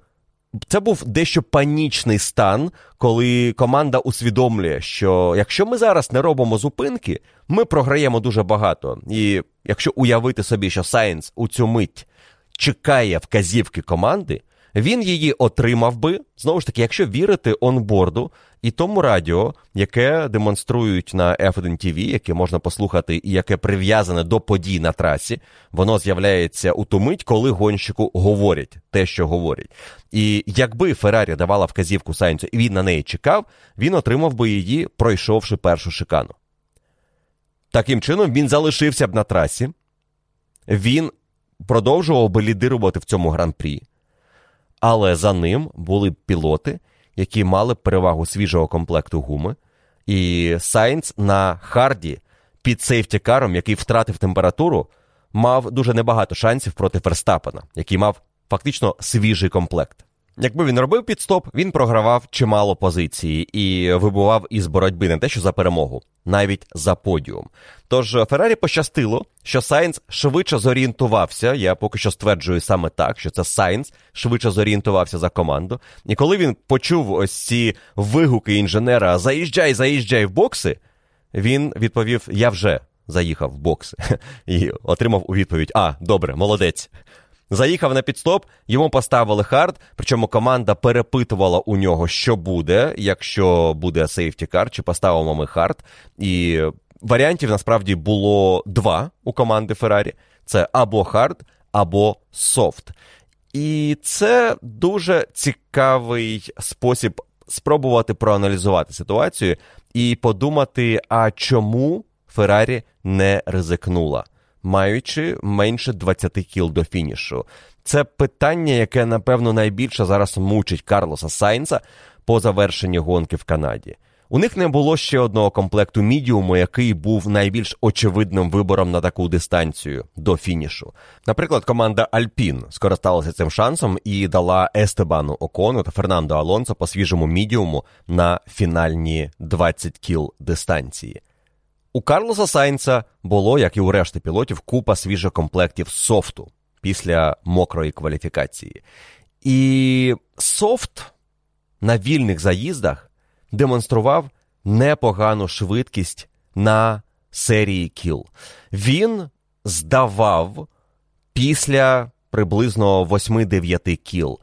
це був дещо панічний стан, коли команда усвідомлює, що якщо ми зараз не робимо зупинки, ми програємо дуже багато. І якщо уявити собі, що Сайнс у цю мить чекає вказівки команди, він її отримав би, знову ж таки, якщо вірити онборду і тому радіо, яке демонструють на F1 TV, яке можна послухати і яке прив'язане до подій на трасі, воно з'являється у ту мить, коли гонщику говорять те, що говорять. І якби Феррарі давала вказівку Сайнцю і він на неї чекав, він отримав би її, пройшовши першу шикану. Таким чином, він залишився б на трасі, він продовжував би лідирувати в цьому гран-прі але за ним були пілоти, які мали перевагу свіжого комплекту гуми. І Сайнц на Харді під сейфтікаром, який втратив температуру, мав дуже небагато шансів проти Ферстапена, який мав фактично свіжий комплект. Якби він робив пітстоп, він програвав чимало позиції і вибував із боротьби не те, що за перемогу, навіть за подіум. Тож Феррарі пощастило, що Сайнс швидше зорієнтувався. Я поки що стверджую саме так, що це Сайнс швидше зорієнтувався за команду. І коли він почув ось ці вигуки інженера Заїжджай, заїжджай в бокси, він відповів: Я вже заїхав в бокси і отримав у відповідь: А, добре, молодець. Заїхав на підстоп, йому поставили хард, причому команда перепитувала у нього, що буде, якщо буде safety car, чи поставимо ми хард. І варіантів насправді було два у команди Феррарі: це або хард, або софт. І це дуже цікавий спосіб спробувати проаналізувати ситуацію і подумати, а чому Феррарі не ризикнула маючи менше 20 кіл до фінішу. Це питання, яке, напевно, найбільше зараз мучить Карлоса Сайнца по завершенні гонки в Канаді. У них не було ще одного комплекту мідіуму, який був найбільш очевидним вибором на таку дистанцію до фінішу. Наприклад, команда Альпін скористалася цим шансом і дала Естебану Окону та Фернандо Алонсо по свіжому мідіуму на фінальні 20 кіл дистанції. У Карлоса Сайнца було, як і у решти пілотів, купа свіжих комплектів софту після мокрої кваліфікації. І софт на вільних заїздах демонстрував непогану швидкість на серії кіл. Він здавав після приблизно 8-9 кіл.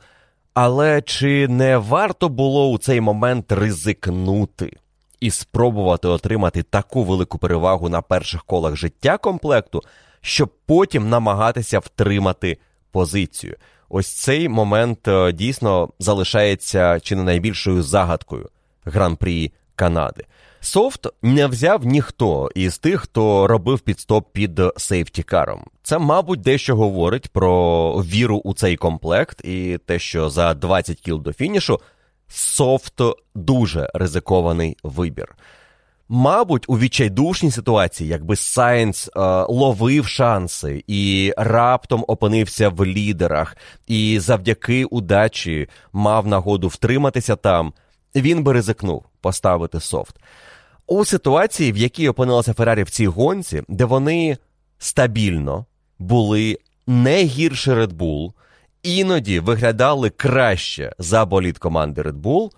Але чи не варто було у цей момент ризикнути і спробувати отримати таку велику перевагу на перших колах життя комплекту, щоб потім намагатися втримати позицію? Ось цей момент е, дійсно залишається чи не найбільшою загадкою гран-прі Канади. Софт не взяв ніхто із тих, хто робив підстоп під сейфтікаром. Це, мабуть, дещо говорить про віру у цей комплект і те, що за 20 кіл до фінішу софт дуже ризикований вибір. Мабуть, у відчайдушній ситуації, якби Сайенс е, ловив шанси і раптом опинився в лідерах, і завдяки удачі мав нагоду втриматися там, він би ризикнув поставити софт. У ситуації, в якій опинилася Феррарі в цій гонці, де вони стабільно були не гірше Red Bull, іноді виглядали краще за болід команди Red Bull,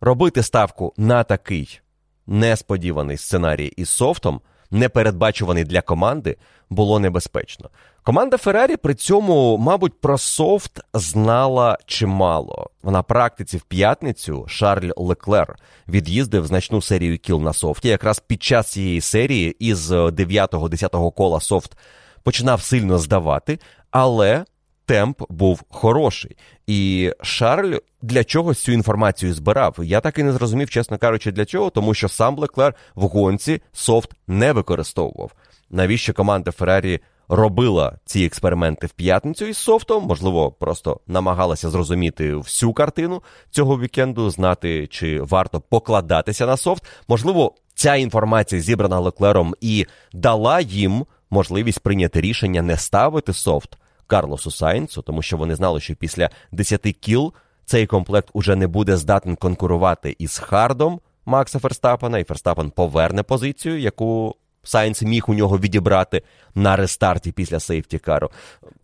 робити ставку на такий несподіваний сценарій із софтом, непередбачуваний для команди, було небезпечно. Команда Феррарі при цьому, мабуть, про софт знала чимало. На практиці в п'ятницю Шарль Леклер від'їздив значну серію кіл на софті. Якраз під час цієї серії із 9-10 кола софт починав сильно здавати, але темп був хороший. І Шарль для чогось цю інформацію збирав. Я так і не зрозумів, чесно кажучи, для чого, тому що сам Леклер в гонці софт не використовував. Навіщо команда Феррарі робила ці експерименти в п'ятницю із софтом? Можливо, просто намагалася зрозуміти всю картину цього вікенду, знати, чи варто покладатися на софт. Можливо, ця інформація зібрана Леклером і дала їм можливість прийняти рішення не ставити софт. Карлосу Сайнцу, тому що вони знали, що після 10 кіл цей комплект уже не буде здатен конкурувати із Хардом Макса Ферстапена, і Ферстапен поверне позицію, яку Сайнц міг у нього відібрати на рестарті після сейфтікару.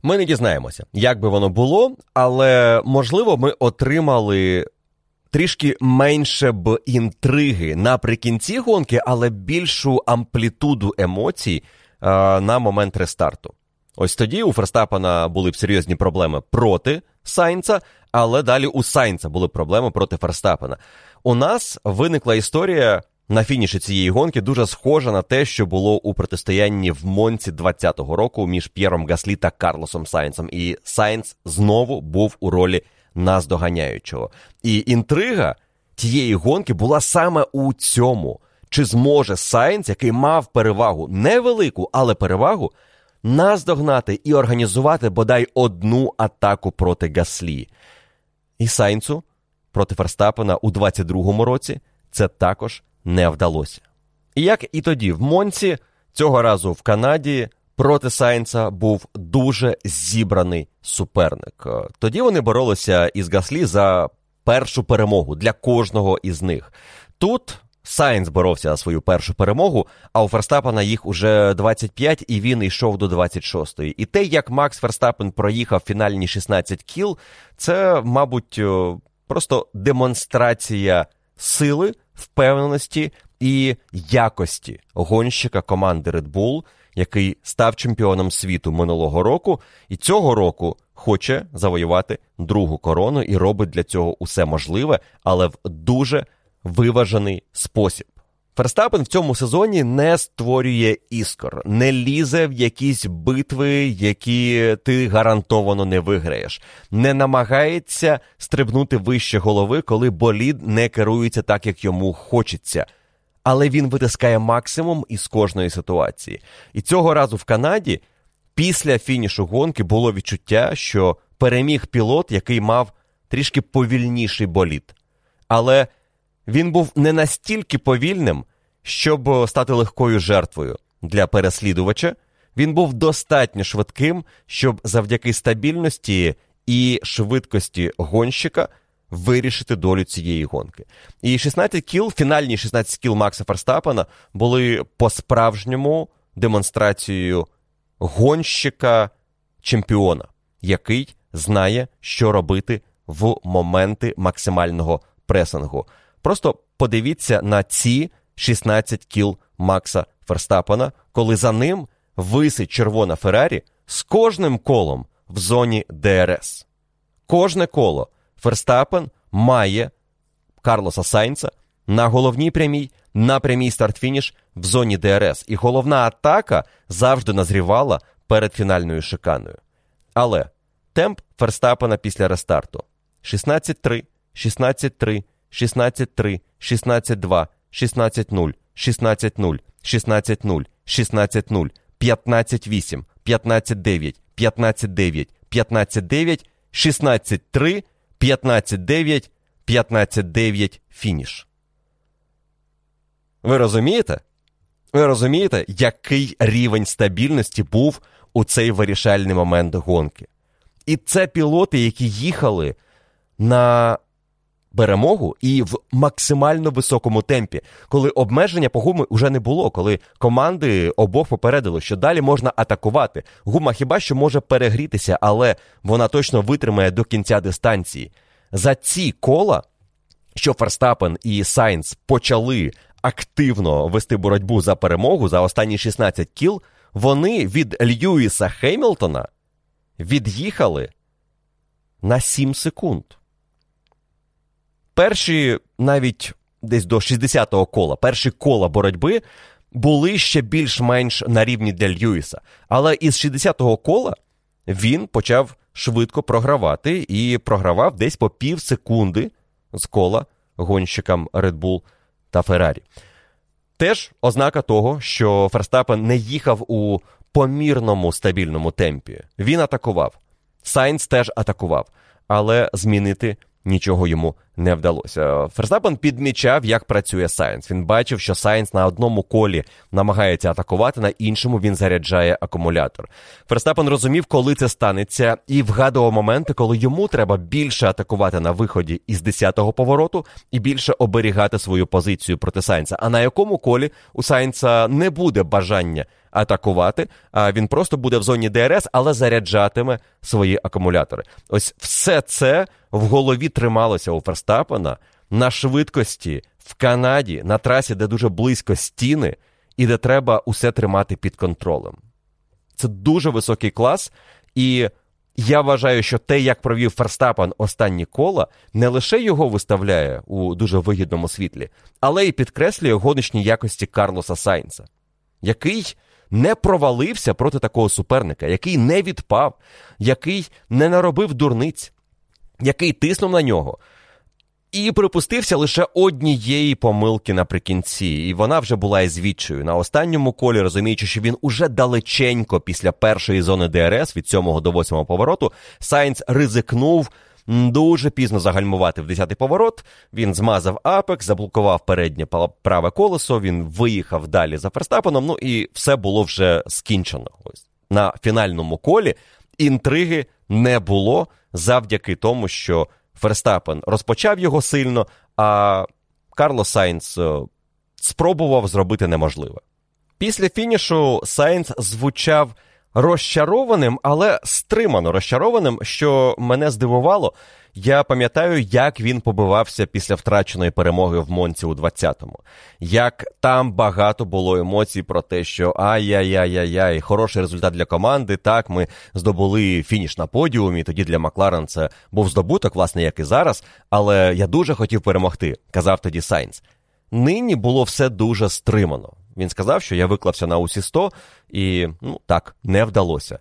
Ми не дізнаємося, як би воно було, але можливо, ми отримали. Трішки менше б інтриги наприкінці гонки, але більшу амплітуду емоцій а, на момент рестарту. Ось тоді у Ферстапена були б серйозні проблеми проти Сайнца, але далі у Сайнца були проблеми проти Ферстапена. У нас виникла історія на фініші цієї гонки, дуже схожа на те, що було у протистоянні в Монці 20-го року між П'єром Гаслі та Карлосом Сайнцем. І Сайнц знову був у ролі наздоганяючого. І інтрига тієї гонки була саме у цьому. Чи зможе Сайнц, який мав перевагу невелику, але перевагу наздогнати і організувати бодай одну атаку проти Гаслі. І Сайнцу проти Ферстапена у 22-му році це також не вдалося. І як і тоді, в Монці, цього разу в Канаді, проти Сайнца був дуже зібраний суперник. Тоді вони боролися із Гаслі за першу перемогу для кожного із них. Тут Сайнс боровся за свою першу перемогу, а у Ферстапена їх уже 25, і він йшов до 26-ї. І те, як Макс Ферстапен проїхав фінальні 16 кіл, це, мабуть, просто демонстрація сили, впевненості і якості гонщика команди Red Bull, який став чемпіоном світу минулого року, і цього року хоче завоювати другу корону і робить для цього усе можливе, але в дуже виважений спосіб. Ферстапен в цьому сезоні не створює іскор, не лізе в якісь битви, які ти гарантовано не виграєш, не намагається стрибнути вище голови, коли болід не керується так, як йому хочеться. Але він витискає максимум із кожної ситуації. І цього разу в Канаді після фінішу гонки було відчуття, що переміг пілот, який мав трішки повільніший болід. Але Він був не настільки повільним, щоб стати легкою жертвою для переслідувача. Він був достатньо швидким, щоб завдяки стабільності і швидкості гонщика вирішити долю цієї гонки. І 16 кіл, фінальні 16 кіл Макса Ферстапена були по-справжньому демонстрацією гонщика чемпіона, який знає, що робити в моменти максимального пресингу. Просто подивіться на ці 16 кіл Макса Ферстапена, коли за ним висить червона Феррарі з кожним колом в зоні ДРС. Кожне коло Ферстапен має Карлоса Сайнца на головній прямій, на прямій старт-фініш в зоні ДРС. І головна атака завжди назрівала перед фінальною шиканою. Але темп Ферстапена після рестарту 16-3, 16-3, 16-3, 16-2, 16-0, 16-0, 16-0, 16-0, 15-8, 15-9, 15-9, 15-9, 16-3, 15-9, 15-9 фініш. Ви розумієте? Ви розумієте, який рівень стабільності був у цей вирішальний момент гонки? І це пілоти, які їхали на перемогу і в максимально високому темпі, коли обмеження по гуми вже не було, коли команди обох попередили, що далі можна атакувати. Гума хіба що може перегрітися, але вона точно витримає до кінця дистанції. За ці кола, що Ферстапен і Сайнц почали активно вести боротьбу за перемогу за останні 16 кіл, вони від Льюіса Хеймлтона від'їхали на 7 секунд. Перші навіть десь до 60-го кола, перші кола боротьби були ще більш-менш на рівні для Льюіса. Але із 60-го кола він почав швидко програвати і програвав десь по пів секунди з кола гонщикам Red Bull та Феррарі. Теж ознака того, що Ферстапен не їхав у помірному стабільному темпі. Він атакував. Сайнц теж атакував, але змінити нічого йому не вдалося. Ферстапен підмічав, як працює Сайнс. Він бачив, що Сайнс на одному колі намагається атакувати, на іншому він заряджає акумулятор. Ферстапен розумів, коли це станеться, і вгадував моменти, коли йому треба більше атакувати на виході із 10-го повороту і більше оберігати свою позицію проти Сайнса. А на якому колі у Сайнса не буде бажання атакувати, а він просто буде в зоні ДРС, але заряджатиме свої акумулятори. Ось все це в голові трималося у Ферстапена на швидкості в Канаді, на трасі, де дуже близько стіни, і де треба усе тримати під контролем. Це дуже високий клас, і я вважаю, що те, як провів Ферстапен останні кола, не лише його виставляє у дуже вигідному світлі, але й підкреслює гоночні якості Карлоса Сайнца, який не провалився проти такого суперника, який не відпав, який не наробив дурниць, який тиснув на нього. І припустився лише однієї помилки наприкінці, і вона вже була із відчою. На останньому колі, розуміючи, що він уже далеченько після першої зони ДРС від 7 до 8 повороту, Сайнц ризикнув дуже пізно загальмувати в 10-й поворот. Він змазав апекс, заблокував переднє праве колесо. Він виїхав далі за Ферстапеном. Ну і все було вже скінчено. Ось на фінальному колі інтриги не було завдяки тому, що Ферстапен розпочав його сильно, а Карло Сайнц е, спробував зробити неможливе. Після фінішу Сайнц звучав розчарованим, але стримано розчарованим, що мене здивувало. Я пам'ятаю, як він побивався після втраченої перемоги в Монці у 20-му. Як там багато було емоцій про те, що ай-яй-яй-яй, хороший результат для команди. Так, ми здобули фініш на подіумі. Тоді для Макларен це був здобуток, власне, як і зараз. Але я дуже хотів перемогти, казав тоді Сайнц. Нині було все дуже стримано. Він сказав, що я виклався на усі 100 і ну так не вдалося.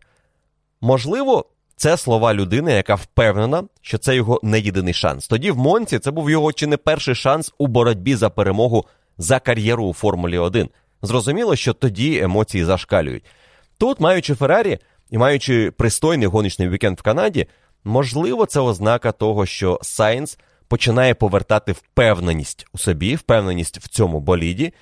Можливо, це слова людини, яка впевнена, що це його не єдиний шанс. Тоді в Монці це був його чи не перший шанс у боротьбі за перемогу за кар'єру у Формулі 1. Зрозуміло, що тоді емоції зашкалюють. Тут, маючи Феррарі і маючи пристойний гоночний вікенд в Канаді, можливо, це ознака того, що Сайнс починає повертати впевненість у собі, впевненість в цьому боліді,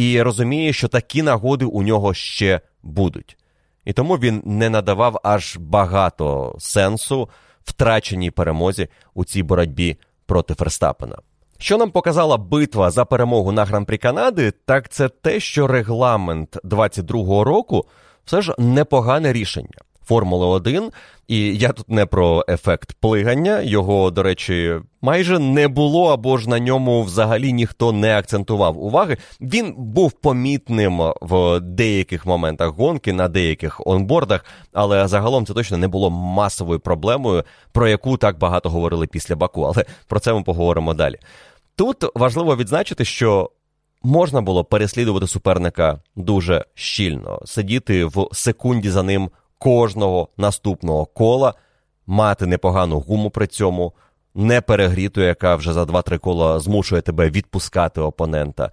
і розуміє, що такі нагоди у нього ще будуть. І тому він не надавав аж багато сенсу втраченій перемозі у цій боротьбі проти Ферстапена. Що нам показала битва за перемогу на Гран-прі Канади, так це те, що регламент 22-го року все ж непогане рішення. Формули 1, і я тут не про ефект плигання. Його, до речі, майже не було або ж на ньому взагалі ніхто не акцентував уваги. Він був помітним в деяких моментах гонки, на деяких онбордах, але загалом це точно не було масовою проблемою, про яку так багато говорили після Баку. Але про це ми поговоримо далі. Тут важливо відзначити, що можна було переслідувати суперника дуже щільно, сидіти в секунді за ним кожного наступного кола, мати непогану гуму при цьому, не перегріту, яка вже за 2-3 кола змушує тебе відпускати опонента.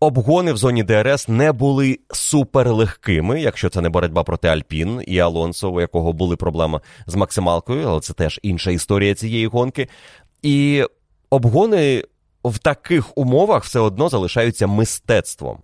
Обгони в зоні ДРС не були суперлегкими, якщо це не боротьба проти Альпін і Алонсо, у якого були проблеми з максималкою, але це теж інша історія цієї гонки. І обгони в таких умовах все одно залишаються мистецтвом.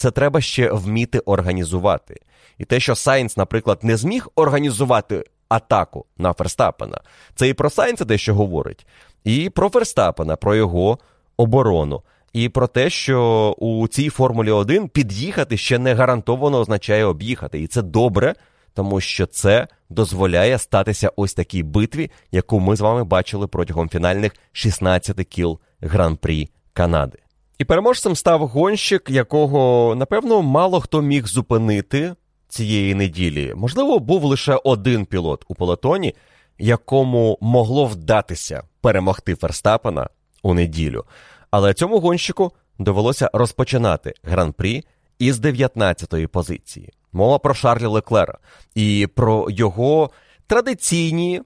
Це треба ще вміти організувати. І те, що Сайнс, наприклад, не зміг організувати атаку на Ферстапена, це і про Сайнса дещо говорить, і про Ферстапена, про його оборону, і про те, що у цій Формулі 1 під'їхати ще не гарантовано означає об'їхати. І це добре, тому що це дозволяє статися ось такій битві, яку ми з вами бачили протягом фінальних 16 кіл Гран-прі Канади. І переможцем став гонщик, якого, напевно, мало хто міг зупинити цієї неділі. Можливо, був лише один пілот у полотоні, якому могло вдатися перемогти Ферстапена у неділю. Але цьому гонщику довелося розпочинати гран-прі із 19-ї позиції. Мова про Шарлі Леклера і про його традиційні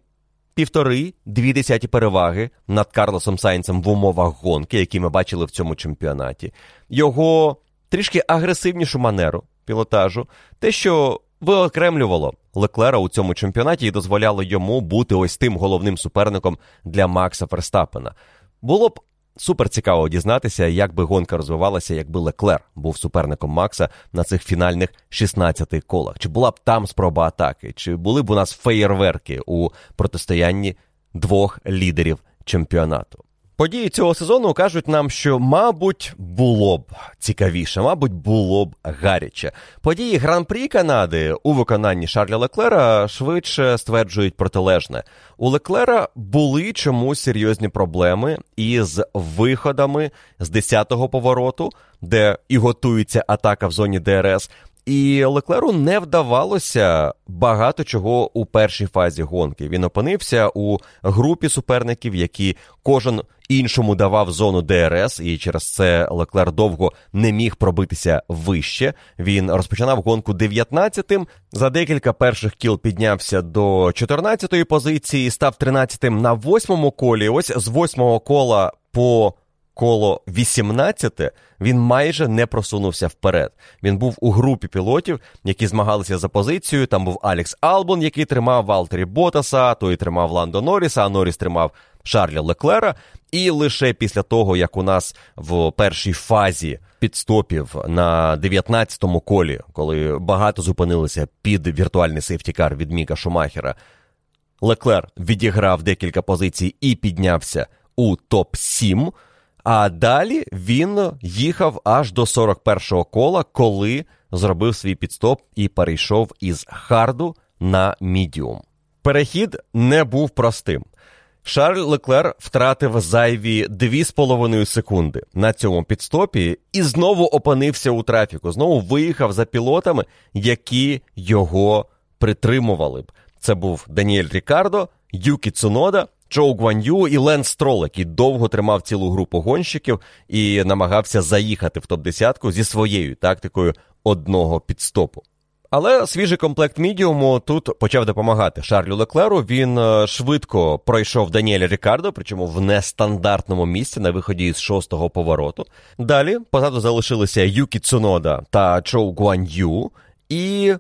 півтори-дві десяті переваги над Карлосом Сайнцем в умовах гонки, які ми бачили в цьому чемпіонаті, його трішки агресивнішу манеру пілотажу, те, що виокремлювало Леклера у цьому чемпіонаті і дозволяло йому бути ось тим головним суперником для Макса Ферстапена. Було б Супер цікаво дізнатися, як би гонка розвивалася, якби Леклер був суперником Макса на цих фінальних 16 колах. Чи була б там спроба атаки, чи були б у нас феєрверки у протистоянні двох лідерів чемпіонату? Події цього сезону кажуть нам, що, мабуть, було б цікавіше, мабуть, було б гаряче. Події Гран-прі Канади у виконанні Шарля Леклера швидше стверджують протилежне. У Леклера були чомусь серйозні проблеми із виходами з 10-го повороту, де і готується атака в зоні ДРС. І Леклеру не вдавалося багато чого у першій фазі гонки. Він опинився у групі суперників, які кожен іншому давав зону ДРС, і через це Леклер довго не міг пробитися вище. Він розпочинав гонку 19-тим, За декілька перших кіл піднявся до 14-ї позиції, став 13-тим на восьмому колі. Ось з восьмого кола по коло 18 він майже не просунувся вперед. Він був у групі пілотів, які змагалися за позицію. Там був Алекс Албон, який тримав Валтері Ботаса, той тримав Ландо Норріса, а Норріс тримав Шарля Леклера. І лише після того, як у нас в першій фазі підстопів на 19-му колі, коли багато зупинилися під віртуальний сейфтікар від Міка Шумахера, Леклер відіграв декілька позицій і піднявся у топ 7 а далі він їхав аж до 41-го кола, коли зробив свій підстоп і перейшов із харду на мідіум. Перехід не був простим. Шарль Леклер втратив зайві 2,5 секунди на цьому підстопі і знову опинився у трафіку. Знову виїхав за пілотами, які його притримували б. Це був Даніель Рікардо, Юкі Цунода Чоу Гуан'ю і Лен Строл, який довго тримав цілу групу гонщиків і намагався заїхати в топ-10 зі своєю тактикою одного підстопу. Але свіжий комплект мідіуму тут почав допомагати Шарлю Леклеру. Він е, швидко пройшов Даніеля Рікардо, причому в нестандартному місці на виході із шостого повороту. Далі позаду залишилися Юкі Цунода та Чоу Гуан'ю, і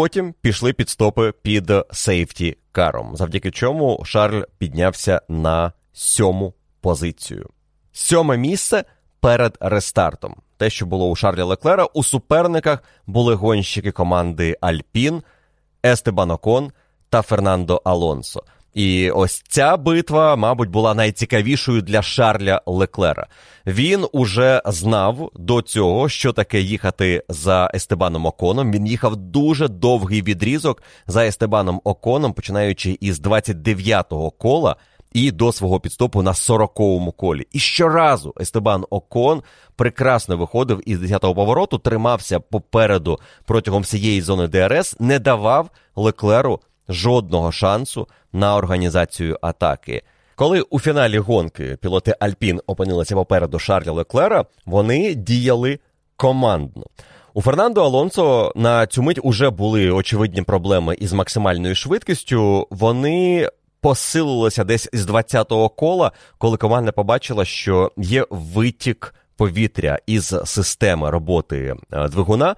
Потім пішли підстопи під сейфті каром, завдяки чому Шарль піднявся на сьому позицію. Сьоме місце перед рестартом. Те, що було у Шарлі Леклера, у суперниках були гонщики команди Альпін, Естебан Окон та Фернандо Алонсо. І ось ця битва, мабуть, була найцікавішою для Шарля Леклера. Він уже знав до цього, що таке їхати за Естебаном Оконом. Він їхав дуже довгий відрізок за Естебаном Оконом, починаючи із 29-го кола і до свого підстопу на 40-му колі. І щоразу Естебан Окон прекрасно виходив із 10-го повороту, тримався попереду протягом всієї зони ДРС, не давав Леклеру жодного шансу на організацію атаки. Коли у фіналі гонки пілоти Альпін опинилися попереду Шарля Леклера, вони діяли командно. У Фернандо Алонсо на цю мить уже були очевидні проблеми із максимальною швидкістю. Вони посилилися десь з 20-го кола, коли команда побачила, що є витік повітря із системи роботи е, двигуна.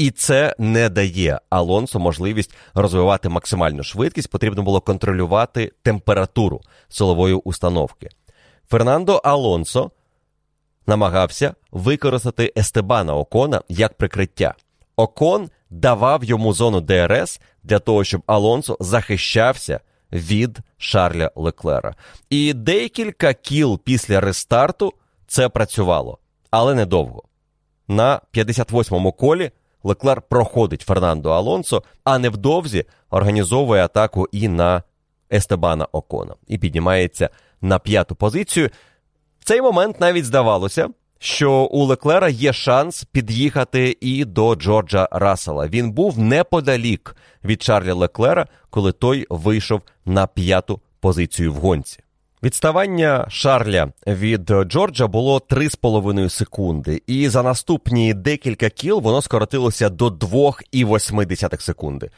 І це не дає Алонсо можливість розвивати максимальну швидкість. Потрібно було контролювати температуру силової установки. Фернандо Алонсо намагався використати Естебана Окона як прикриття. Окон давав йому зону ДРС для того, щоб Алонсо захищався від Шарля Леклера. І декілька кіл після рестарту це працювало, але недовго. На 58-му колі Леклер проходить Фернандо Алонсо, а невдовзі організовує атаку і на Естебана Окона і піднімається на п'яту позицію. В цей момент навіть здавалося, що у Леклера є шанс під'їхати і до Джорджа Рассела. Він був неподалік від Чарлі Леклера, коли той вийшов на п'яту позицію в гонці. Відставання Шарля від Джорджа було 3,5 секунди, і за наступні декілька кіл воно скоротилося до 2,8 секунди.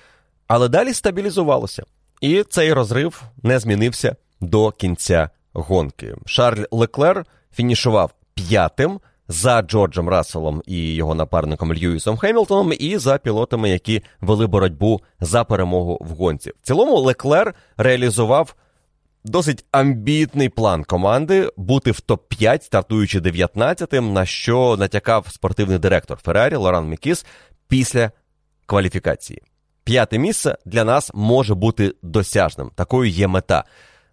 Але далі стабілізувалося, і цей розрив не змінився до кінця гонки. Шарль Леклер фінішував п'ятим за Джорджем Расселом і його напарником Льюісом Хемілтоном, і за пілотами, які вели боротьбу за перемогу в гонці. В цілому Леклер реалізував. Досить амбітний план команди бути в топ-5, стартуючи 19-тим, на що натякав спортивний директор Феррарі Лоран Мікіс після кваліфікації. П'яте місце для нас може бути досяжним. Такою є мета.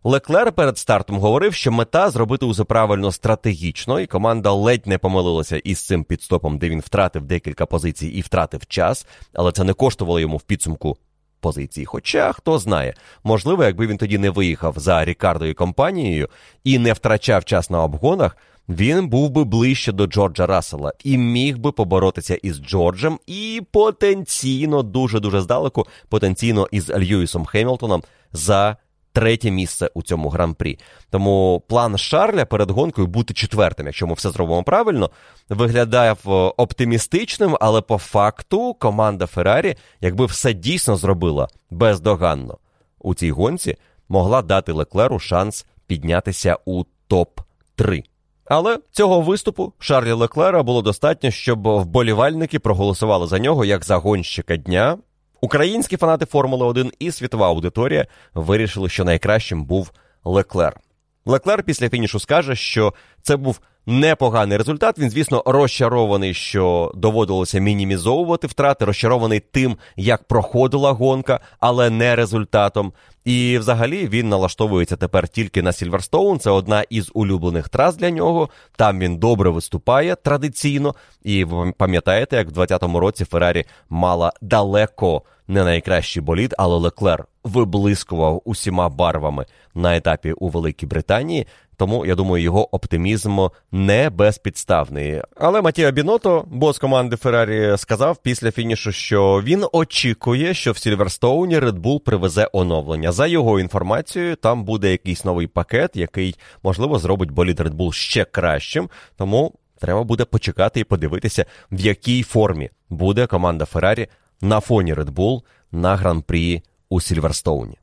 Леклер перед стартом говорив, що мета зробити усе правильно стратегічно, і команда ледь не помилилася із цим підстопом, де він втратив декілька позицій і втратив час, але це не коштувало йому в підсумку позиції. Хоча хто знає, можливо, якби він тоді не виїхав за Рікардою компанією і не втрачав час на обгонах, він був би ближче до Джорджа Рассела і міг би поборотися із Джорджем, і потенційно дуже дуже здалеку, потенційно із Льюісом Хемілтоном за третє місце у цьому гран-прі. Тому план Шарля перед гонкою бути четвертим, якщо ми все зробимо правильно, виглядає оптимістичним, але по факту команда Феррарі, якби все дійсно зробила бездоганно у цій гонці, могла дати Леклеру шанс піднятися у топ-3. Але цього виступу Шарлі Леклера було достатньо, щоб вболівальники проголосували за нього як за гонщика дня Українські фанати Формули 1 і світова аудиторія вирішили, що найкращим був Леклер. Леклер після фінішу скаже, що це був непоганий результат. Він, звісно, розчарований, що доводилося мінімізовувати втрати, розчарований тим, як проходила гонка, але не результатом. І взагалі він налаштовується тепер тільки на Сільверстоун. Це одна із улюблених трас для нього. Там він добре виступає традиційно. І ви пам'ятаєте, як в 2020 році Феррарі мала далеко не найкращий болід, але Леклер виблискував усіма барвами на етапі у Великій Британії. Тому я думаю, його оптимізм не безпідставний. Але Маттіа Бінотто, бос команди Феррарі, сказав після фінішу, що він очікує, що в Сільверстоуні Red Bull привезе оновлення. За його інформацією, там буде якийсь новий пакет, який можливо зробить болід Red Bull ще кращим. Тому треба буде почекати і подивитися, в якій формі буде команда Феррарі на фоні Red Bull на гран-прі у Сільверстоуні.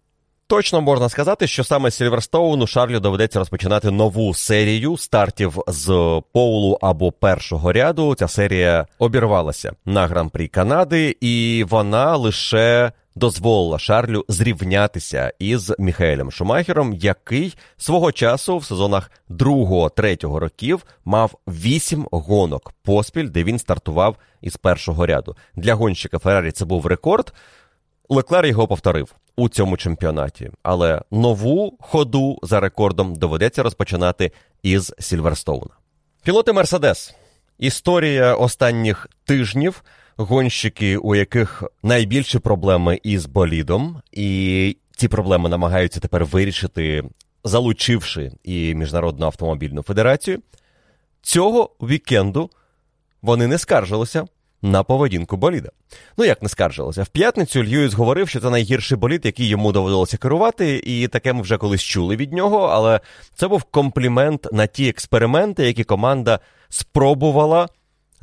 Точно можна сказати, що саме в Сільверстоуні Шарлю доведеться розпочинати нову серію стартів з полу або першого ряду. Ця серія обірвалася на гран-прі Канади, і вона лише дозволила Шарлю зрівнятися із Міхаелем Шумахером, який свого часу в сезонах 2-3 років мав 8 гонок поспіль, де він стартував із першого ряду. Для гонщика Феррарі це був рекорд. Леклер його повторив у цьому чемпіонаті, але нову ходу за рекордом доведеться розпочинати із Сільверстоуна. Пілоти Мерседес. Історія останніх тижнів гонщики, у яких найбільші проблеми із болідом, і ці проблеми намагаються тепер вирішити, залучивши і Міжнародну автомобільну федерацію. Цього вікенду вони не скаржилися на поведінку боліда. Ну як не скаржилися? В п'ятницю Льюіс говорив, що це найгірший болід, який йому доводилося керувати, і таке ми вже колись чули від нього, але це був комплімент на ті експерименти, які команда спробувала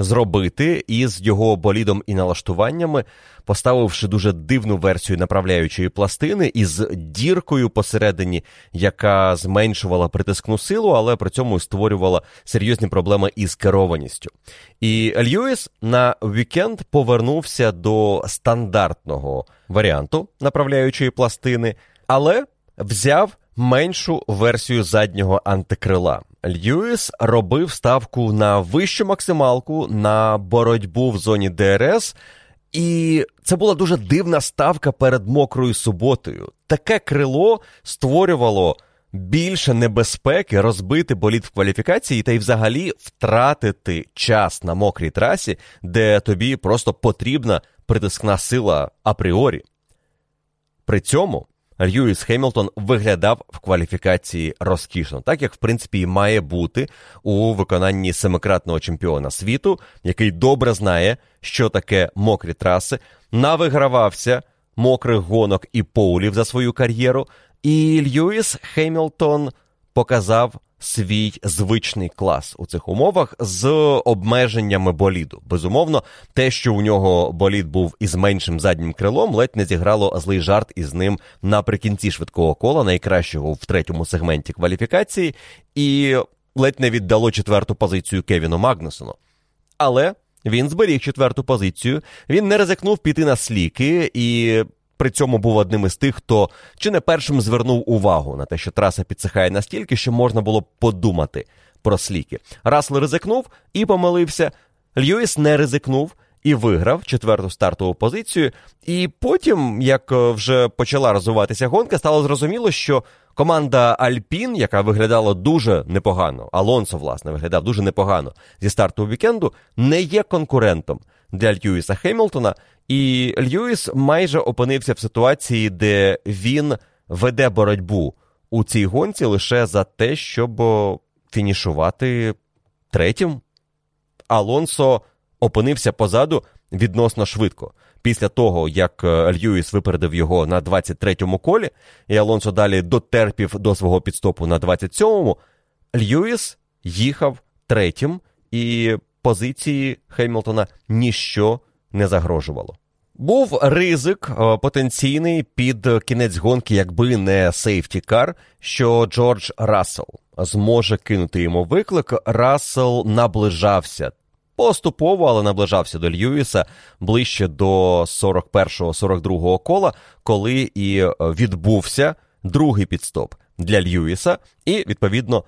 зробити із його болідом і налаштуваннями, поставивши дуже дивну версію направляючої пластини із діркою посередині, яка зменшувала притискну силу, але при цьому створювала серйозні проблеми із керованістю. І Льюіс на вікенд повернувся до стандартного варіанту направляючої пластини, але взяв меншу версію заднього антикрила. Льюіс робив ставку на вищу максималку, на боротьбу в зоні ДРС. І це була дуже дивна ставка перед мокрою суботою. Таке крило створювало більше небезпеки розбити боліт в кваліфікації та й взагалі втратити час на мокрій трасі, де тобі просто потрібна притискна сила апріорі. При цьому Льюіс Хемілтон виглядав в кваліфікації розкішно, так як в принципі і має бути у виконанні семикратного чемпіона світу, який добре знає, що таке мокрі траси, навигравався мокрих гонок і поулів за свою кар'єру. І Льюіс Хемілтон показав свій звичний клас у цих умовах з обмеженнями боліду. Безумовно, те, що у нього болід був із меншим заднім крилом, ледь не зіграло злий жарт із ним наприкінці швидкого кола, найкращого в третьому сегменті кваліфікації, і ледь не віддало четверту позицію Кевіну Магнусону. Але він зберіг четверту позицію, він не ризикнув піти на сліки і при цьому був одним із тих, хто чи не першим звернув увагу на те, що траса підсихає настільки, що можна було подумати про сліки. Раслер ризикнув і помилився. Льюіс не ризикнув. І виграв четверту стартову позицію. І потім, як е, вже почала розвиватися гонка, стало зрозуміло, що команда Альпін, яка виглядала дуже непогано, Алонсо, власне, виглядав дуже непогано зі старту вікенду, не є конкурентом для Льюіса Хемілтона, і Льюіс майже опинився в ситуації, де він веде боротьбу у цій гонці лише за те, щоб фінішувати третім. Алонсо опинився позаду відносно швидко. Після того, як е, Льюіс випередив його на 23-му колі, і Алонсо далі дотерпів до свого підстопу на 27-му, Льюіс їхав третім, і позиції Хемілтона ніщо не загрожувало. Був ризик е, потенційний під кінець гонки, якби не сейфтікар, що Джордж Рассел зможе кинути йому виклик. Рассел наближався поступово, але наближався до Льюіса ближче до 41-42 кола, коли і е, відбувся другий підстоп для Льюіса, і відповідно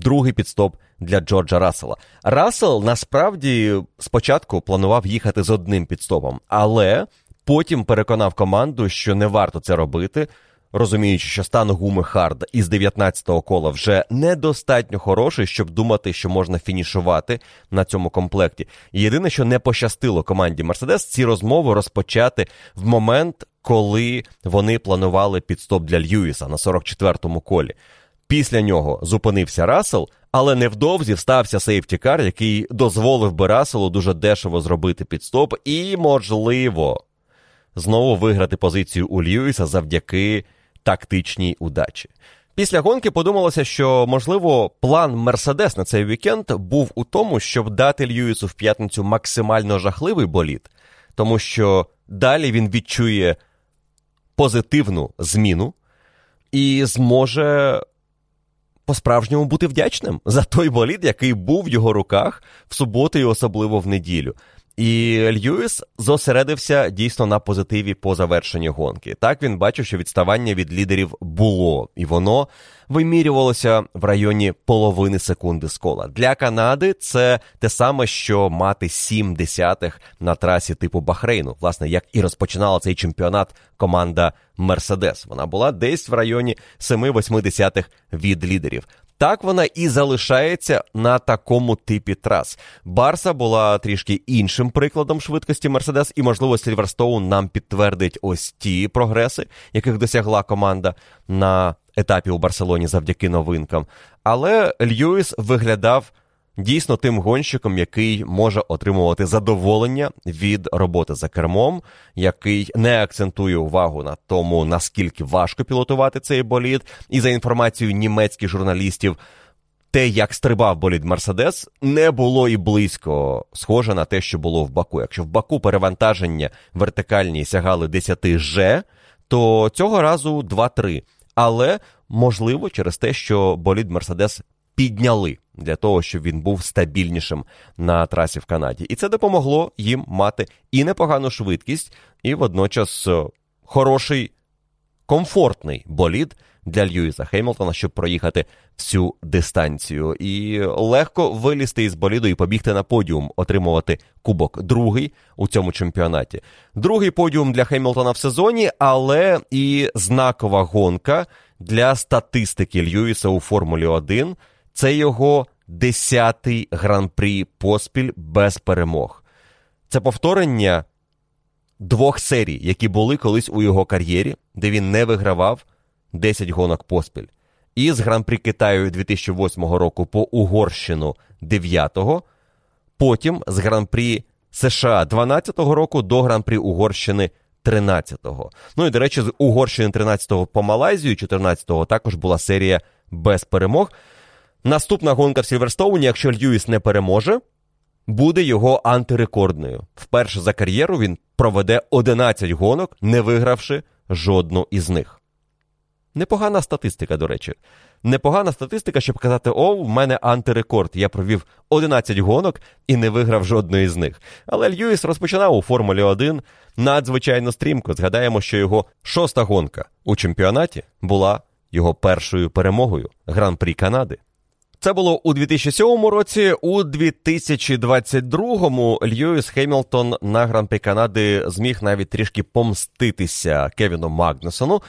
другий підстоп для Джорджа Рассела. Рассел насправді спочатку планував їхати з одним підстопом, але потім переконав команду, що не варто це робити. Розуміючи, що стан гуми Хард із 19-го кола вже недостатньо хороший, щоб думати, що можна фінішувати на цьому комплекті. єдине, що не пощастило команді Мерседес, ці розмови розпочати в момент, коли вони планували підстоп для Льюіса на 44-му колі. Після нього зупинився Рассел, але невдовзі стався сейфтікар, який дозволив би Расселу дуже дешево зробити підстоп і, можливо, знову виграти позицію у Льюіса завдяки тактичній удачі. Після гонки подумалося, що, можливо, план Мерседес на цей вікенд був у тому, щоб дати Льюісу в п'ятницю максимально жахливий боліт, тому що далі він відчує позитивну зміну і зможе по-справжньому бути вдячним за той болід, який був в його руках в суботу і особливо в неділю. І Льюіс зосередився дійсно на позитиві по завершенні гонки. Так він бачив, що відставання від лідерів було, і воно вимірювалося в районі половини секунди з кола. Для Канади це те саме, що мати сім десятих на трасі типу Бахрейну. Власне, як і розпочинала цей чемпіонат команда Мерседес. Вона була десь в районі 7-8 від лідерів. Так вона і залишається на такому типі трас. Барса була трішки іншим прикладом швидкості Мерседес, і, можливо, Сільверстоун нам підтвердить ось ті прогреси, яких досягла команда на етапі у Барселоні завдяки новинкам. Але Льюіс виглядав дійсно тим гонщиком, який може отримувати задоволення від роботи за кермом, який не акцентує увагу на тому, наскільки важко пілотувати цей болід. І за інформацією німецьких журналістів. Те, як стрибав болід Мерседес, не було і близько схоже на те, що було в Баку. Якщо в Баку перевантаження вертикальні сягали 10 Ж, то цього разу 2-3. Але можливо через те, що болід Мерседес підняли для того, щоб він був стабільнішим на трасі в Канаді. І це допомогло їм мати і непогану швидкість, і водночас е, хороший, комфортний болід для Льюіса Хеймлтона, щоб проїхати всю дистанцію. І легко вилізти із боліду і побігти на подіум, отримувати кубок другий у цьому чемпіонаті. Другий подіум для Хеймлтона в сезоні, але і знакова гонка для статистики Льюіса у Формулі 1 – це його десятий гран-прі поспіль без перемог. Це повторення двох серій, які були колись у його кар'єрі, де він не вигравав 10 гонок поспіль. І з гран-прі Китаю 2008 року по Угорщину 9-го, потім з гран-прі США 12-го року до гран-прі Угорщини 13-го. Ну і, до речі, з Угорщини 13-го по Малайзію 14-го також була серія без перемог. Наступна гонка в Сільверстоуні, якщо Льюіс не переможе, буде його антирекордною. Вперше за кар'єру він проведе 11 гонок, не вигравши жодну із них. Непогана статистика, до речі. Непогана статистика, щоб казати, о, в мене антирекорд. Я провів 11 гонок і не виграв жодної з них. Але Льюіс розпочинав у Формулі 1 надзвичайно стрімко. Згадаємо, що його шоста гонка у чемпіонаті була його першою перемогою Гран-прі Канади. Це було у 2007 році. У 2022-му Льюіс Хемілтон на гран-прі Канади зміг навіть трішки помститися Кевіну Магнусону.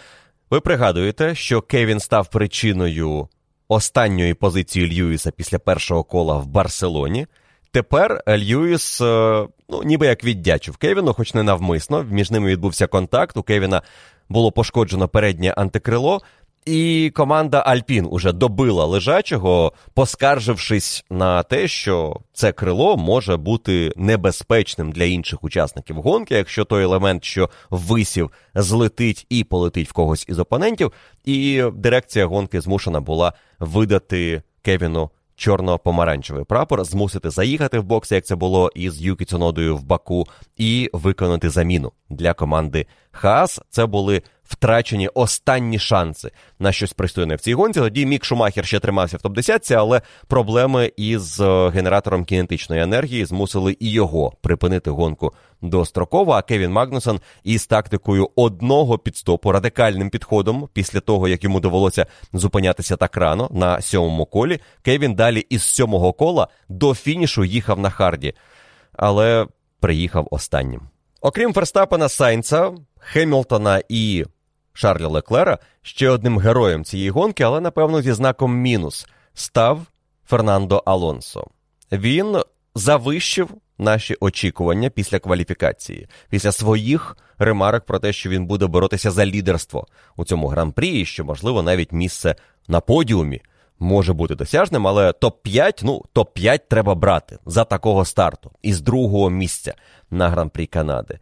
Ви пригадуєте, що Кевін став причиною останньої позиції Льюіса після першого кола в Барселоні. Тепер Льюіс, е, ну, ніби як віддячив Кевіну, хоч не навмисно. Між ними відбувся контакт. У Кевіна було пошкоджено переднє антикрило. І команда Альпін уже добила лежачого, поскаржившись на те, що це крило може бути небезпечним для інших учасників гонки, якщо той елемент, що висів, злетить і полетить в когось із опонентів. І дирекція гонки змушена була видати Кевіну чорно-помаранчевий прапор, змусити заїхати в бокс, як це було із Юкі Цунодою в Баку, і виконати заміну для команди Хаас. Це були втрачені останні шанси на щось пристойне в цій гонці. Тоді Мік Шумахер ще тримався в топ-10, але проблеми із е, генератором кінетичної енергії змусили і його припинити гонку достроково. А Кевін Магнусон із тактикою одного підстопу, радикальним підходом, після того як йому довелося зупинятися так рано на сьомому колі. Кевін далі із сьомого кола до фінішу їхав на харді, але приїхав останнім. Окрім Ферстапена Сайнца, Хемілтона і Шарля Леклера ще одним героєм цієї гонки, але напевно зі знаком мінус став Фернандо Алонсо. Він завищив наші очікування після кваліфікації, після своїх ремарок про те, що він буде боротися за лідерство у цьому гран-прі, і що, можливо, навіть місце на подіумі може бути досяжним, але топ-5, ну, топ-5 треба брати за такого старту із другого місця на гран-прі Канади.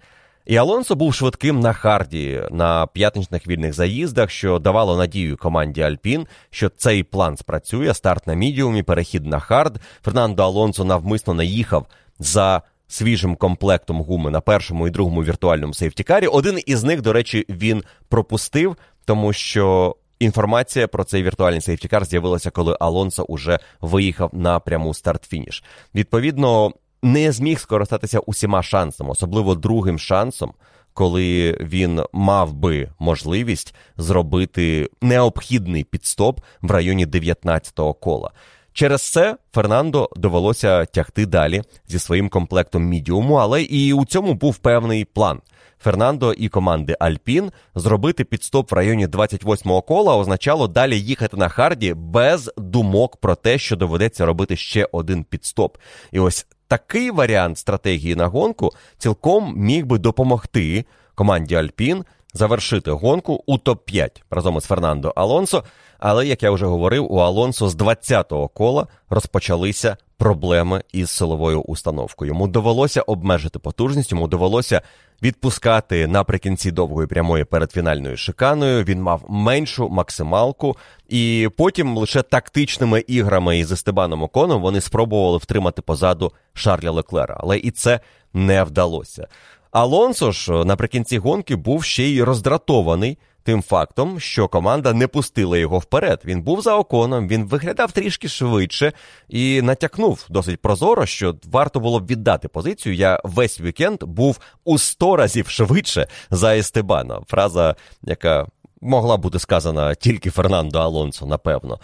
І Алонсо був швидким на hard і на п'ятничних вільних заїздах, що давало надію команді Альпін, що цей план спрацює. Старт на мідіумі, перехід на hard. Фернандо Алонсо навмисно не їхав за свіжим комплектом гуми на першому і другому віртуальному safety car і. Один із них, до речі, він пропустив, тому що. Інформація про цей віртуальний safety car з'явилася, коли Алонсо уже виїхав на пряму старт-фініш. Відповідно, не зміг скористатися усіма шансами, особливо другим шансом, коли він мав би можливість зробити необхідний підстоп в районі 19-го кола. Через це Фернандо довелося тягти далі зі своїм комплектом мідіуму, але і у цьому був певний план. Фернандо і команди Альпін зробити підстоп в районі 28-го кола означало далі їхати на харді без думок про те, що доведеться робити ще один підстоп. І ось такий варіант стратегії на гонку цілком міг би допомогти команді Альпін завершити гонку у топ-5 разом із Фернандо Алонсо. Але, як я вже говорив, у Алонсо з 20-го кола розпочалися проблеми із силовою установкою. Йому довелося обмежити потужність, йому довелося відпускати наприкінці довгої прямої перед фінальною шиканою. Він мав меншу максималку, і потім лише тактичними іграми із Естебаном Оконом вони спробували втримати позаду Шарля Леклера, але і це не вдалося. Алонсо ж наприкінці гонки був ще й роздратований тим фактом, що команда не пустила його вперед. Він був за оконом, він виглядав трішки швидше і натякнув досить прозоро, що варто було б віддати позицію. Я весь вікенд був у сто разів швидше за Естебана. Фраза, яка могла бути сказана тільки Фернандо Алонсо, напевно.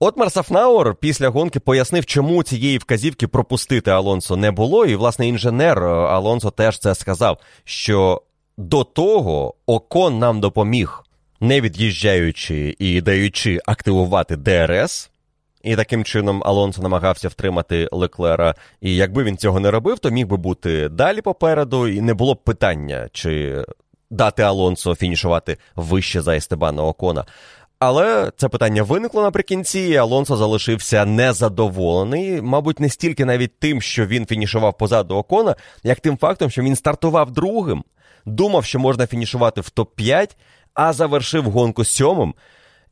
Отмар Сафнауер після гонки пояснив, чому цієї вказівки пропустити Алонсо не було. І, власне, інженер Алонсо теж це сказав, що до того Окон нам допоміг, не від'їжджаючи і даючи активувати ДРС. І таким чином Алонсо намагався втримати Леклера. І якби він цього не робив, то міг би бути далі попереду, і не було б питання, чи дати Алонсо фінішувати вище за Естебана Окона. Але це питання виникло наприкінці. і Алонсо залишився незадоволений, мабуть, не стільки навіть тим, що він фінішував позаду Окона, як тим фактом, що він стартував другим думав, що можна фінішувати в топ-5, а завершив гонку сьомим.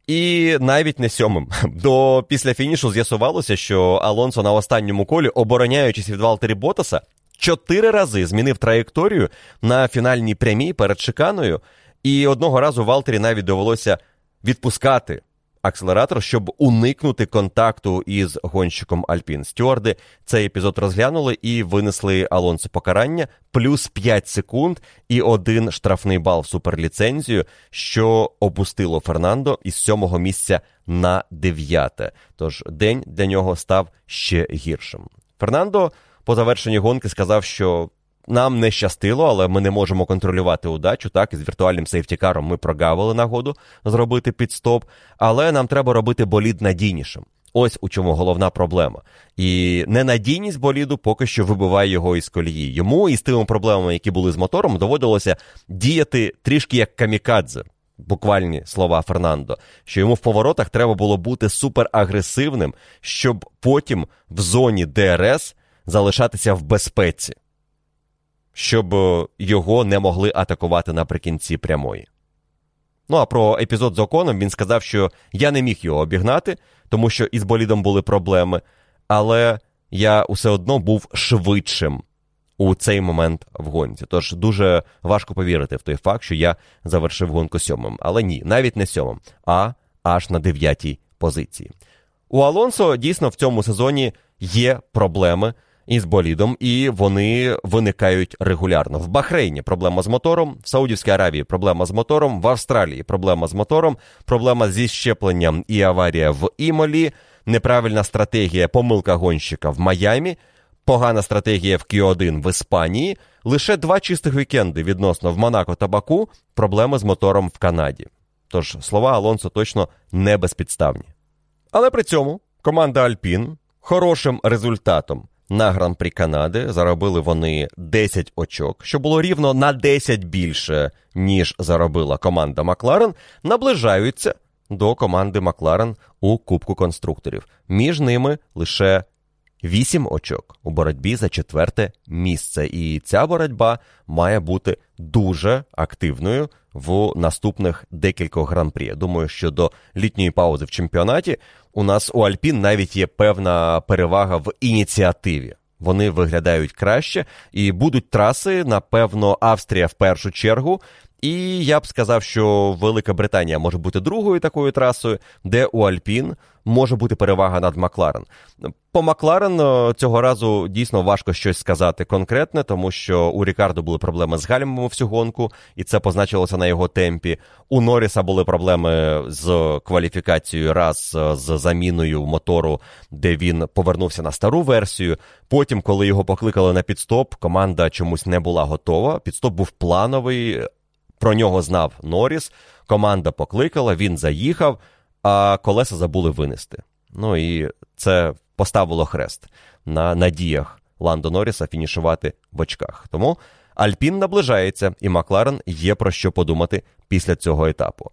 І навіть не сьомим. До після фінішу з'ясувалося, що Алонсо на останньому колі, обороняючись від Валтері Ботаса, чотири рази змінив траєкторію на фінальній прямій перед шиканою. І одного разу Валтері навіть довелося відпускати акселератор, щоб уникнути контакту із гонщиком Альпін. Стюарди цей епізод розглянули і винесли Алонсо покарання плюс 5 секунд і один штрафний бал в суперліцензію, що опустило Фернандо із сьомого місця на дев'яте. Тож день для нього став ще гіршим. Фернандо по завершенні гонки сказав, що нам не щастило, але ми не можемо контролювати удачу. Так, із віртуальним сейфтікаром ми прогавили нагоду зробити підстоп, але нам треба робити болід надійнішим. Ось у чому головна проблема. І ненадійність боліду поки що вибиває його із колії. Йому із тими проблемами, які були з мотором, доводилося діяти трішки як камікадзе. Буквальні слова Фернандо, що йому в поворотах треба було бути суперагресивним, щоб потім в зоні ДРС залишатися в безпеці щоб е, його не могли атакувати наприкінці прямої. Ну а про епізод з Оконом він сказав, що я не міг його обігнати, тому що із болідом були проблеми, але я все одно був швидшим у цей момент в гонці. Тож дуже важко повірити в той факт, що я завершив гонку сьомим. Але ні, навіть не сьомим, а аж на дев'ятій позиції. У Алонсо дійсно в цьому сезоні є проблеми із болідом, і вони виникають регулярно. В Бахрейні проблема з мотором, в Саудівській Аравії проблема з мотором, в Австралії проблема з мотором, проблема зі щепленням і аварія в Імолі, неправильна стратегія, помилка гонщика в Майамі. Погана стратегія в Q1 в Іспанії, лише два чистих вікенди відносно в Монако та Баку, проблеми з мотором в Канаді. Тож слова Алонсо точно не безпідставні. Але при цьому команда Альпін хорошим результатом на гран-прі Канади заробили вони 10 очок, що було рівно на 10 більше, ніж заробила команда Макларен, наближаються до команди Макларен у Кубку конструкторів. Між ними лише 8 очок у боротьбі за четверте місце. І ця боротьба має бути дуже активною в наступних декількох гран-прі. Думаю, що до літньої паузи в чемпіонаті у нас у Альпін навіть є певна перевага в ініціативі. Вони виглядають краще і будуть траси, напевно, Австрія в першу чергу І я б сказав, що Велика Британія може бути другою такою трасою, де у Альпін може бути перевага над Макларен. По Макларен е, цього разу дійсно важко щось сказати конкретне, тому що у Рікардо були проблеми з гальмами всю гонку, і це позначилося на його темпі. У Норріса були проблеми з кваліфікацією, раз е, з заміною мотору, де він повернувся на стару версію. Потім, коли його покликали на підстоп, команда чомусь не була готова. Підстоп був плановий. Про нього знав Норріс. Команда покликала, він заїхав, а колеса забули винести. Ну і це поставило хрест на надіях Ландо Норріса фінішувати в очках. Тому Альпін наближається, і Макларен є про що подумати після цього етапу.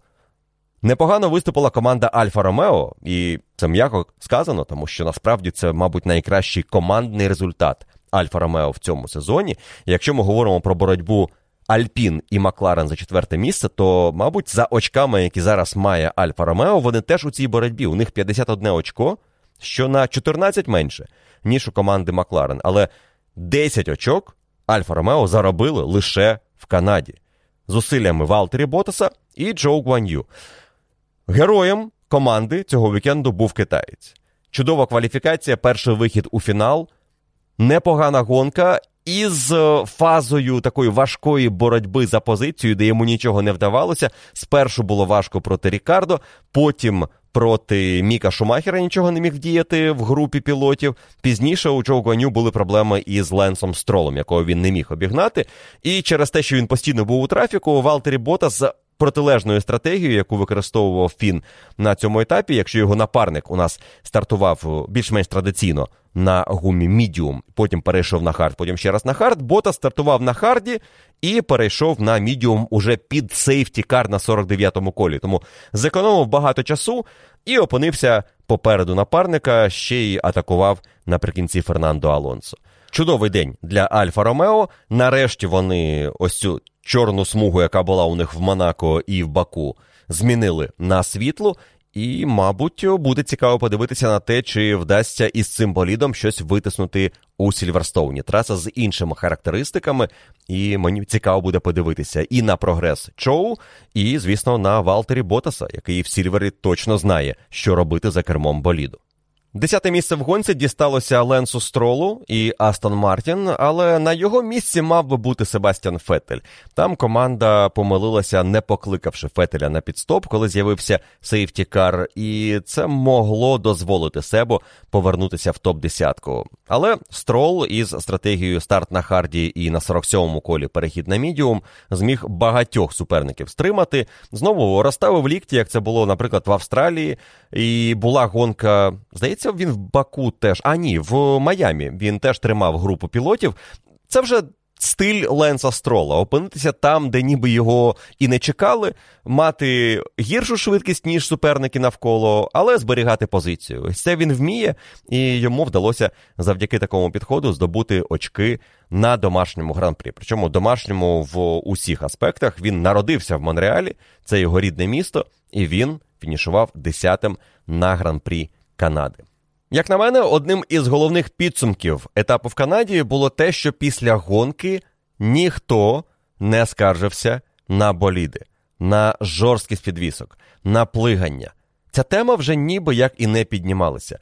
Непогано виступила команда Альфа Ромео, і це м'яко сказано, тому що насправді це, мабуть, найкращий командний результат Альфа Ромео в цьому сезоні. Якщо ми говоримо про боротьбу Альпін і Макларен за четверте місце, то, мабуть, за очками, які зараз має Альфа Ромео, вони теж у цій боротьбі. У них 51 очко, що на 14 менше, ніж у команди Макларен. Але 10 очок Альфа Ромео заробили лише в Канаді. Зусиллями Валтері Ботаса і Джоу Гуан'ю. Героєм команди цього вікенду був китаєць. Чудова кваліфікація, перший вихід у фінал, непогана гонка із е, фазою такої важкої боротьби за позицію, де йому нічого не вдавалося. Спершу було важко проти Рікардо, потім проти Міка Шумахера нічого не міг вдіяти в групі пілотів. Пізніше у Джо Гуаню були проблеми із Ленсом Стролом, якого він не міг обігнати. І через те, що він постійно був у трафіку, Валтері Ботас протилежною стратегією, яку використовував Фін на цьому етапі, якщо його напарник у нас стартував більш-менш традиційно на гумі мідіум, потім перейшов на hard, потім ще раз на hard, Ботас стартував на hard і і перейшов на мідіум уже під safety car на 49-му колі. Тому зекономив багато часу і опинився попереду напарника, ще й атакував наприкінці Фернандо Алонсо. Чудовий день для Альфа Ромео. Нарешті вони ось цю чорну смугу, яка була у них в Монако і в Баку, змінили на світло. І, мабуть, буде цікаво подивитися на те, чи вдасться із цим болідом щось витиснути у Сільверстоуні. Траса з іншими характеристиками, і мені цікаво буде подивитися і на прогрес Чоу, і, звісно, на Валтері Ботаса, який в Сільвері точно знає, що робити за кермом боліду. Десяте місце в гонці дісталося Ленсу Стролу і Астон Мартін, але на його місці мав би бути Себастьян Фетель. Там команда помилилася, не покликавши Фетеля на піт-стоп, коли з'явився safety car, і це могло дозволити Себу повернутися в топ-10. Але Строл із стратегією старт на харді і на 47-му колі перехід на мідіум зміг багатьох суперників стримати. Знову розставив лікті, як це було, наприклад, в Австралії. І була гонка, здається, він в Баку теж. А ні, в Майамі він теж тримав групу пілотів. Це вже стиль Ленса Строла. Опинитися там, де ніби його і не чекали, мати гіршу швидкість, ніж суперники навколо, але зберігати позицію. Це він вміє, і йому вдалося завдяки такому підходу здобути очки на домашньому гран-прі. Причому домашньому в усіх аспектах він народився в Монреалі, це його рідне місто, і він фінішував 10-тим на гран-прі Канади. Як на мене, одним із головних підсумків етапу в Канаді було те, що після гонки ніхто не скаржився на боліди, на жорсткість підвісок, на плигання. Ця тема вже ніби як і не піднімалася.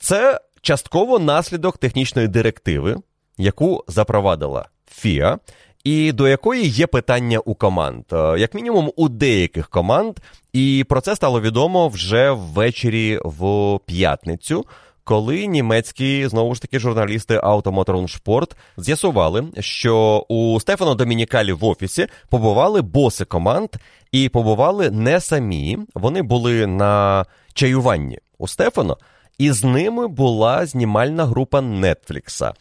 Це частково наслідок технічної директиви, яку запровадила ФІА, і до якої є питання у команд, е, як мінімум у деяких команд, і про це стало відомо вже ввечері в п'ятницю. Коли німецькі знову ж таки журналісти Automotorsport з'ясували, що у Стефано Домінікалі в офісі побували боси команд, і побували не самі. Вони були на чаюванні у Стефано, і з ними була знімальна група Нетфлікса.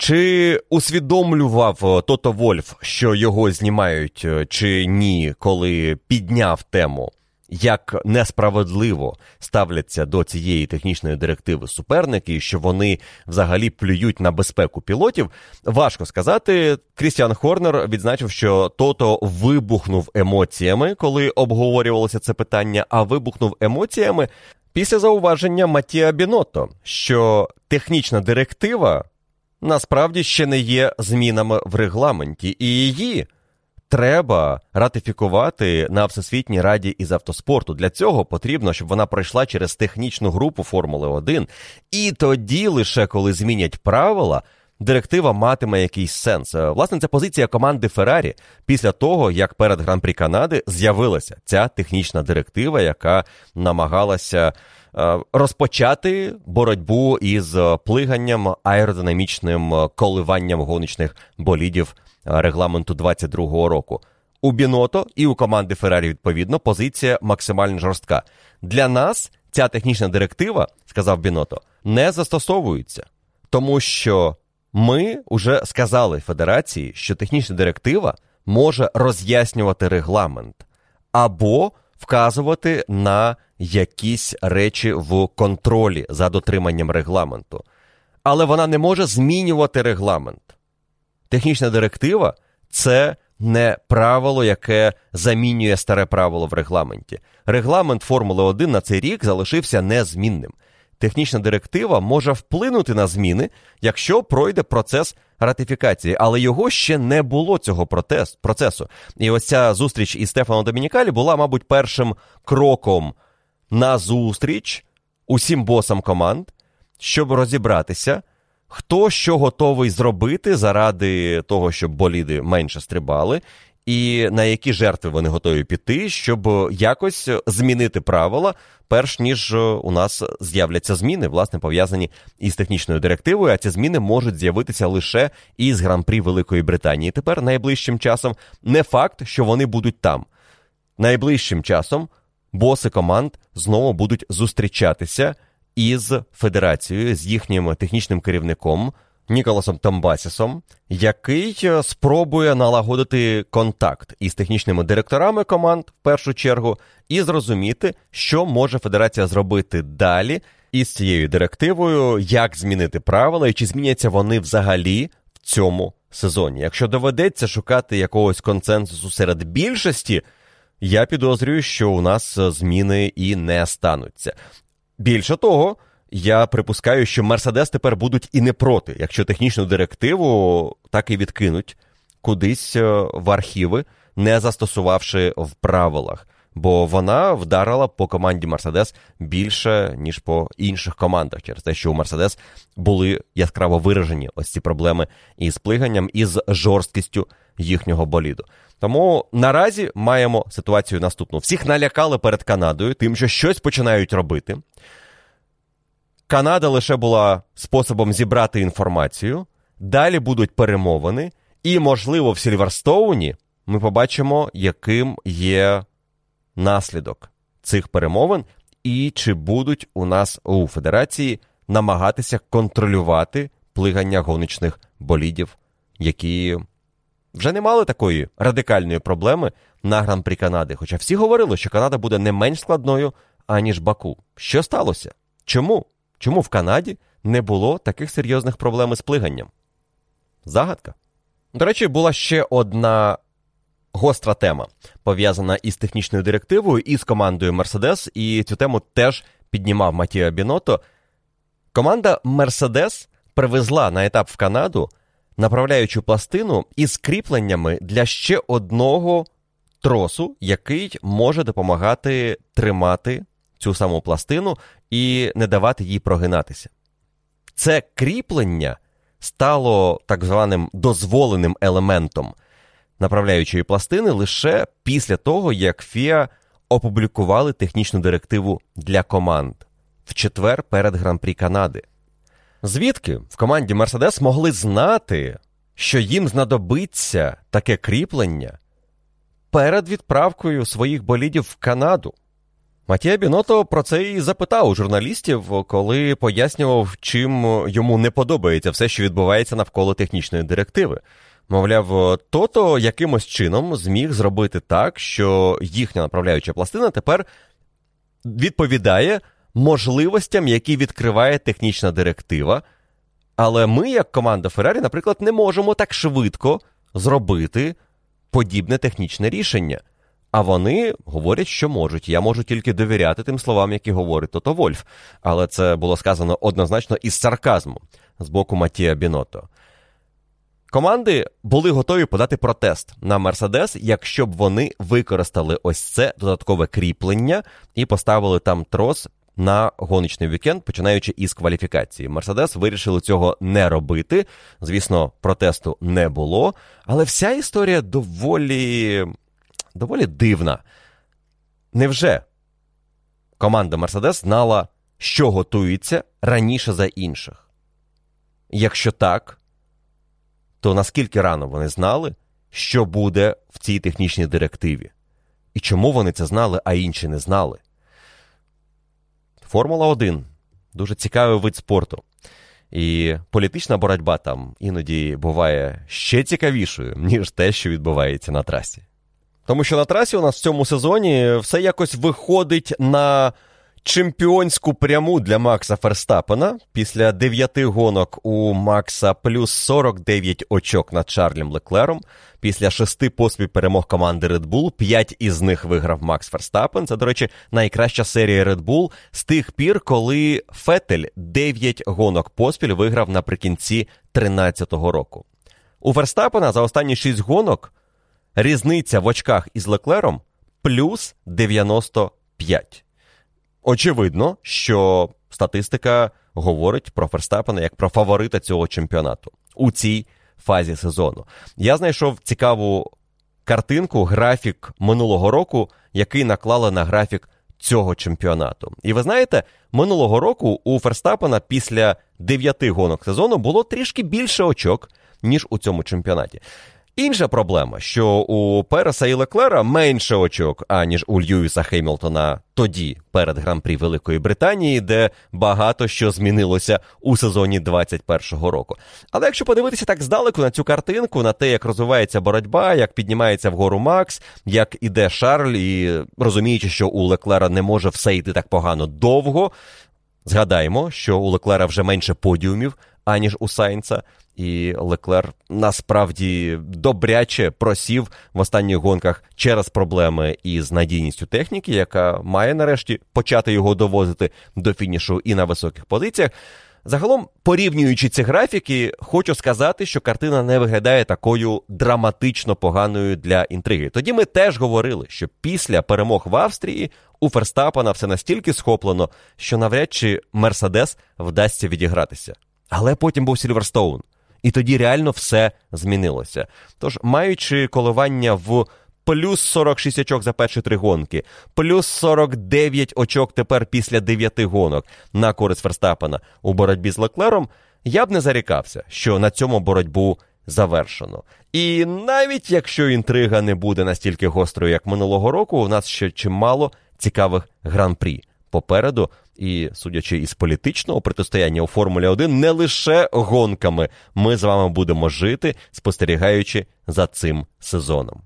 Чи усвідомлював е, Тото Вольф, що його знімають е, чи ні, коли підняв тему, як несправедливо ставляться до цієї технічної директиви суперники, що вони взагалі плюють на безпеку пілотів? Важко сказати. Крістіан Хорнер відзначив, що Тото вибухнув емоціями, коли обговорювалося це питання, а вибухнув емоціями після зауваження Матія Біното, що технічна директива насправді ще не є змінами в регламенті, і її треба ратифікувати на Всесвітній раді із автоспорту. Для цього потрібно, щоб вона пройшла через технічну групу Формули 1. І тоді, лише коли змінять правила, директива матиме якийсь сенс. Е, власне, це позиція команди Феррарі після того, як перед Гран-прі Канади з'явилася ця технічна директива, яка намагалася. Е, розпочати боротьбу із плиганням аеродинамічним коливанням гоночних болідів регламенту 22-го року. У Біното і у команди Феррарі, відповідно, позиція максимально жорстка. Для нас ця технічна директива, сказав Біното, не застосовується, тому що ми вже сказали Федерації, що технічна директива може роз'яснювати регламент або вказувати на якісь речі в контролі за дотриманням регламенту. Але вона не може змінювати регламент. Технічна директива це не правило, яке замінює старе правило в регламенті. Регламент Формули 1 на цей рік залишився незмінним. Технічна директива може вплинути на зміни, якщо пройде процес ратифікації, але його ще не було цього процесу. І ось ця зустріч із Стефаном Домінікалі була, мабуть, першим кроком на зустріч усім босам команд, щоб розібратися, хто що готовий зробити заради того, щоб боліди менше стрибали, і на які жертви вони готові піти, щоб якось змінити правила, перш ніж у нас з'являться зміни, власне, пов'язані із технічною директивою. А ці зміни можуть з'явитися лише із гран-прі Великої Британії. Тепер найближчим часом не факт, що вони будуть там. Найближчим часом боси команд знову будуть зустрічатися із федерацією, з їхнім технічним керівником Ніколасом Тамбасісом, який е, спробує налагодити контакт із технічними директорами команд в першу чергу, і зрозуміти, що може федерація зробити далі із цією директивою, як змінити правила і чи зміняться вони взагалі в цьому сезоні. Якщо доведеться шукати якогось консенсусу серед більшості. Я підозрюю, що у нас зміни і не стануться. Більше того, я припускаю, що Мерседес тепер будуть і не проти, якщо технічну директиву так і відкинуть кудись е, в архіви, не застосувавши в правилах. Бо вона вдарила по команді Мерседес більше, ніж по інших командах, через те, що у Мерседес були яскраво виражені ось ці проблеми із плиганням і з жорсткістю їхнього боліду. Тому наразі маємо ситуацію наступну: всіх налякали перед Канадою, тим, що щось починають робити. Канада лише була способом зібрати інформацію. Далі будуть перемовини, і, можливо, в Сільверстоуні ми побачимо, яким є наслідок цих перемовин, і чи будуть у нас у Федерації намагатися контролювати плигання гоночних болідів, які вже не мали такої радикальної проблеми на гран-прі Канади. Хоча всі говорили, що Канада буде не менш складною, аніж Баку. Що сталося? Чому? Чому в Канаді не було таких серйозних проблем із плиганням? Загадка. До речі, була ще одна гостра тема, пов'язана із технічною директивою і з командою Мерседес, і цю тему теж піднімав Матіо Біното. Команда Мерседес привезла на етап в Канаду направляючу пластину із кріпленнями для ще одного тросу, який може допомагати тримати цю саму пластину і не давати їй прогинатися. Це кріплення стало так званим дозволеним елементом направляючої пластини лише після того, як ФІА опублікували технічну директиву для команд в четвер перед Гран-прі Канади. Звідки в команді Мерседес могли знати, що їм знадобиться таке кріплення перед відправкою своїх болідів в Канаду? Матія Біното про це і запитав у журналістів, коли пояснював, чим йому не подобається все, що відбувається навколо технічної директиви. Мовляв, тото якимось чином зміг зробити так, що їхня направляюча пластина тепер відповідає можливостям, які відкриває технічна директива. Але ми, як команда Феррарі, наприклад, не можемо так швидко зробити подібне технічне рішення. А вони говорять, що можуть. Я можу тільки довіряти тим словам, які говорить Тото Вольф. Але це було сказано однозначно із сарказму з боку Матія Біното. Команди були готові подати протест на Мерседес, якщо б вони використали ось це додаткове кріплення і поставили там трос на гоночний вікенд, починаючи із кваліфікації. Мерседес вирішили цього не робити. Звісно, протесту не було, але вся історія доволі, доволі дивна. Невже команда Мерседес знала, що готується раніше за інших? Якщо так, то наскільки рано вони знали, що буде в цій технічній директиві? І чому вони це знали, а інші не знали? Формула 1 дуже цікавий вид спорту. І політична боротьба там іноді буває ще цікавішою, ніж те, що відбувається на трасі. Тому що на трасі у нас в цьому сезоні все якось виходить на чемпіонську пряму для Макса Ферстапена. Після дев'яти гонок у Макса плюс 49 очок над Чарлем Леклером. Після шести поспіль перемог команди Red Bull, п'ять із них виграв Макс Ферстапен. Це, до речі, найкраща серія Red Bull з тих пір, коли Фетель 9 гонок поспіль виграв наприкінці 2013 року. У Ферстапена за останні 6 гонок різниця в очках із Леклером плюс 95. Очевидно, що статистика говорить про Ферстапена як про фаворита цього чемпіонату у цій фазі сезону. Я знайшов цікаву картинку, графік минулого року, який наклали на графік цього чемпіонату. І ви знаєте, минулого року у Ферстапена після дев'яти гонок сезону було трішки більше очок, ніж у цьому чемпіонаті. Інша проблема, що у Переса і Леклера менше очок, аніж у Льюіса Хеймлтона тоді, перед гран-прі Великої Британії, де багато що змінилося у сезоні 21-го року. Але якщо подивитися так здалеку на цю картинку, на те, як розвивається боротьба, як піднімається вгору Макс, як іде Шарль, і розуміючи, що у Леклера не може все йти так погано довго. Згадаємо, що у Леклера вже менше подіумів, аніж у Сайнца. І Леклер насправді добряче просів в останніх гонках через проблеми із надійністю техніки, яка має нарешті почати його довозити до фінішу і на високих позиціях. Загалом, порівнюючи ці графіки, хочу сказати, що картина не виглядає такою драматично поганою для інтриги. Тоді ми теж говорили, що після перемог в Австрії у Ферстапана все настільки схоплено, що навряд чи Мерседес вдасться відігратися. Але потім був Сільверстоун. І тоді реально все змінилося. Тож, маючи коливання в плюс 46 очок за перші три гонки, плюс 49 очок тепер після 9 гонок на користь Ферстапена у боротьбі з Леклером, я б не зарікався, що на цьому боротьбу завершено. І навіть якщо інтрига не буде настільки гострою, як минулого року, у нас ще чимало цікавих гран-прі попереду. І, судячи із політичного протистояння у Формулі 1, не лише гонками ми з вами будемо жити, спостерігаючи за цим сезоном.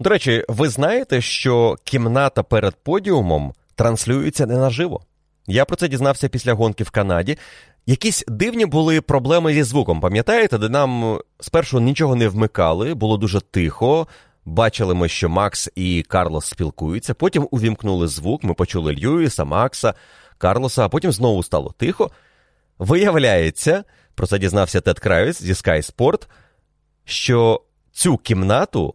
До речі, ви знаєте, що кімната перед подіумом транслюється не наживо. Я про це дізнався після гонки в Канаді. Якісь дивні були проблеми зі звуком, пам'ятаєте, де нам спершу нічого не вмикали, було дуже тихо. Бачили ми, що Макс і Карлос спілкуються. Потім увімкнули звук. Ми почули Льюіса, Макса, Карлоса, а потім знову стало тихо. Виявляється, про це дізнався Тед Кравіц зі Sky Sport, що цю кімнату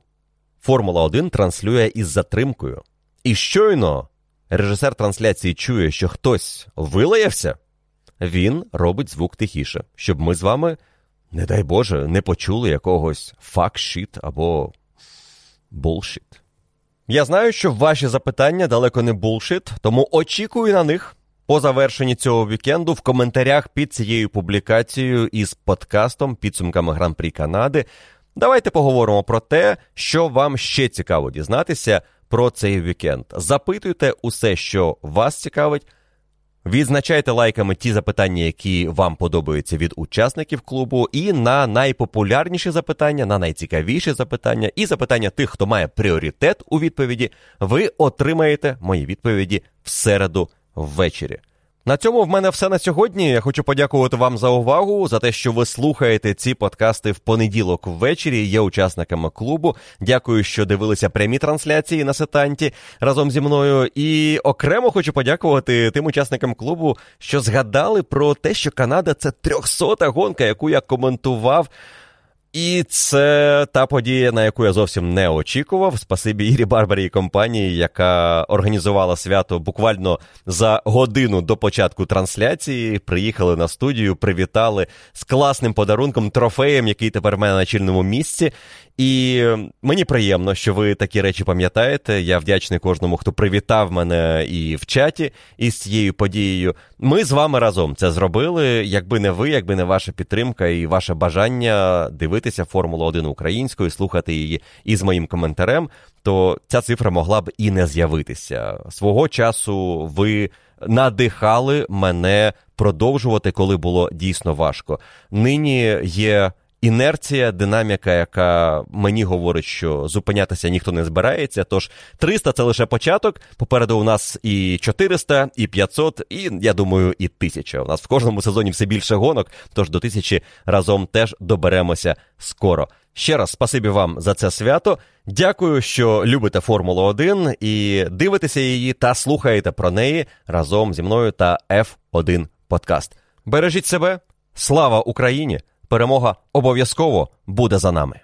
Формула 1 транслює із затримкою. І щойно режисер трансляції чує, що хтось вилаявся, він робить звук тихіше, щоб ми з вами, не дай Боже, не почули якогось факт-шіт або булшіт. Я знаю, що ваші запитання далеко не булшіт, тому очікую на них по завершенні цього вікенду в коментарях під цією публікацією із подкастом підсумками Гран-прі Канади. Давайте поговоримо про те, що вам ще цікаво дізнатися про цей вікенд. Запитуйте усе, що вас цікавить. Відзначайте лайками ті запитання, які вам подобаються від учасників клубу, і на найпопулярніші запитання, на найцікавіші запитання, і запитання тих, хто має пріоритет у відповіді, ви отримаєте мої відповіді в середу ввечері. На цьому в мене все на сьогодні. Я хочу подякувати вам за увагу, за те, що ви слухаєте ці подкасти в понеділок ввечері. Є учасниками клубу. Дякую, що дивилися прямі трансляції на сетанті разом зі мною. І окремо хочу подякувати тим учасникам клубу, що згадали про те, що Канада це трьохсота гонка, яку я коментував. І це та подія, на яку я зовсім не очікував. Спасибі Ірі Барбарі і компанії, яка організувала свято буквально за годину до початку трансляції. Приїхали на студію, привітали з класним подарунком, трофеєм, який тепер в мене на чільному місці. І мені приємно, що ви такі речі пам'ятаєте. Я вдячний кожному, хто привітав мене і в чаті із цією подією. Ми з вами разом це зробили. Якби не ви, якби не ваша підтримка і ваше бажання дивитися Формулу 1 українською, слухати її із моїм коментарем, то ця цифра могла б і не з'явитися. Свого часу ви надихали мене продовжувати, коли було дійсно важко. Нині є інерція, динаміка, яка мені говорить, що зупинятися ніхто не збирається. Тож 300 це лише початок. Попереду у нас і 400, і 500, і я думаю, і 1000. У нас в кожному сезоні все більше гонок. Тож до тисячі разом теж доберемося скоро. Ще раз спасибі вам за це свято. Дякую, що любите Формулу 1 і дивитеся її та слухаєте про неї разом зі мною та F1 Подкаст. Бережіть себе, слава Україні! Перемога обов'язково буде за нами.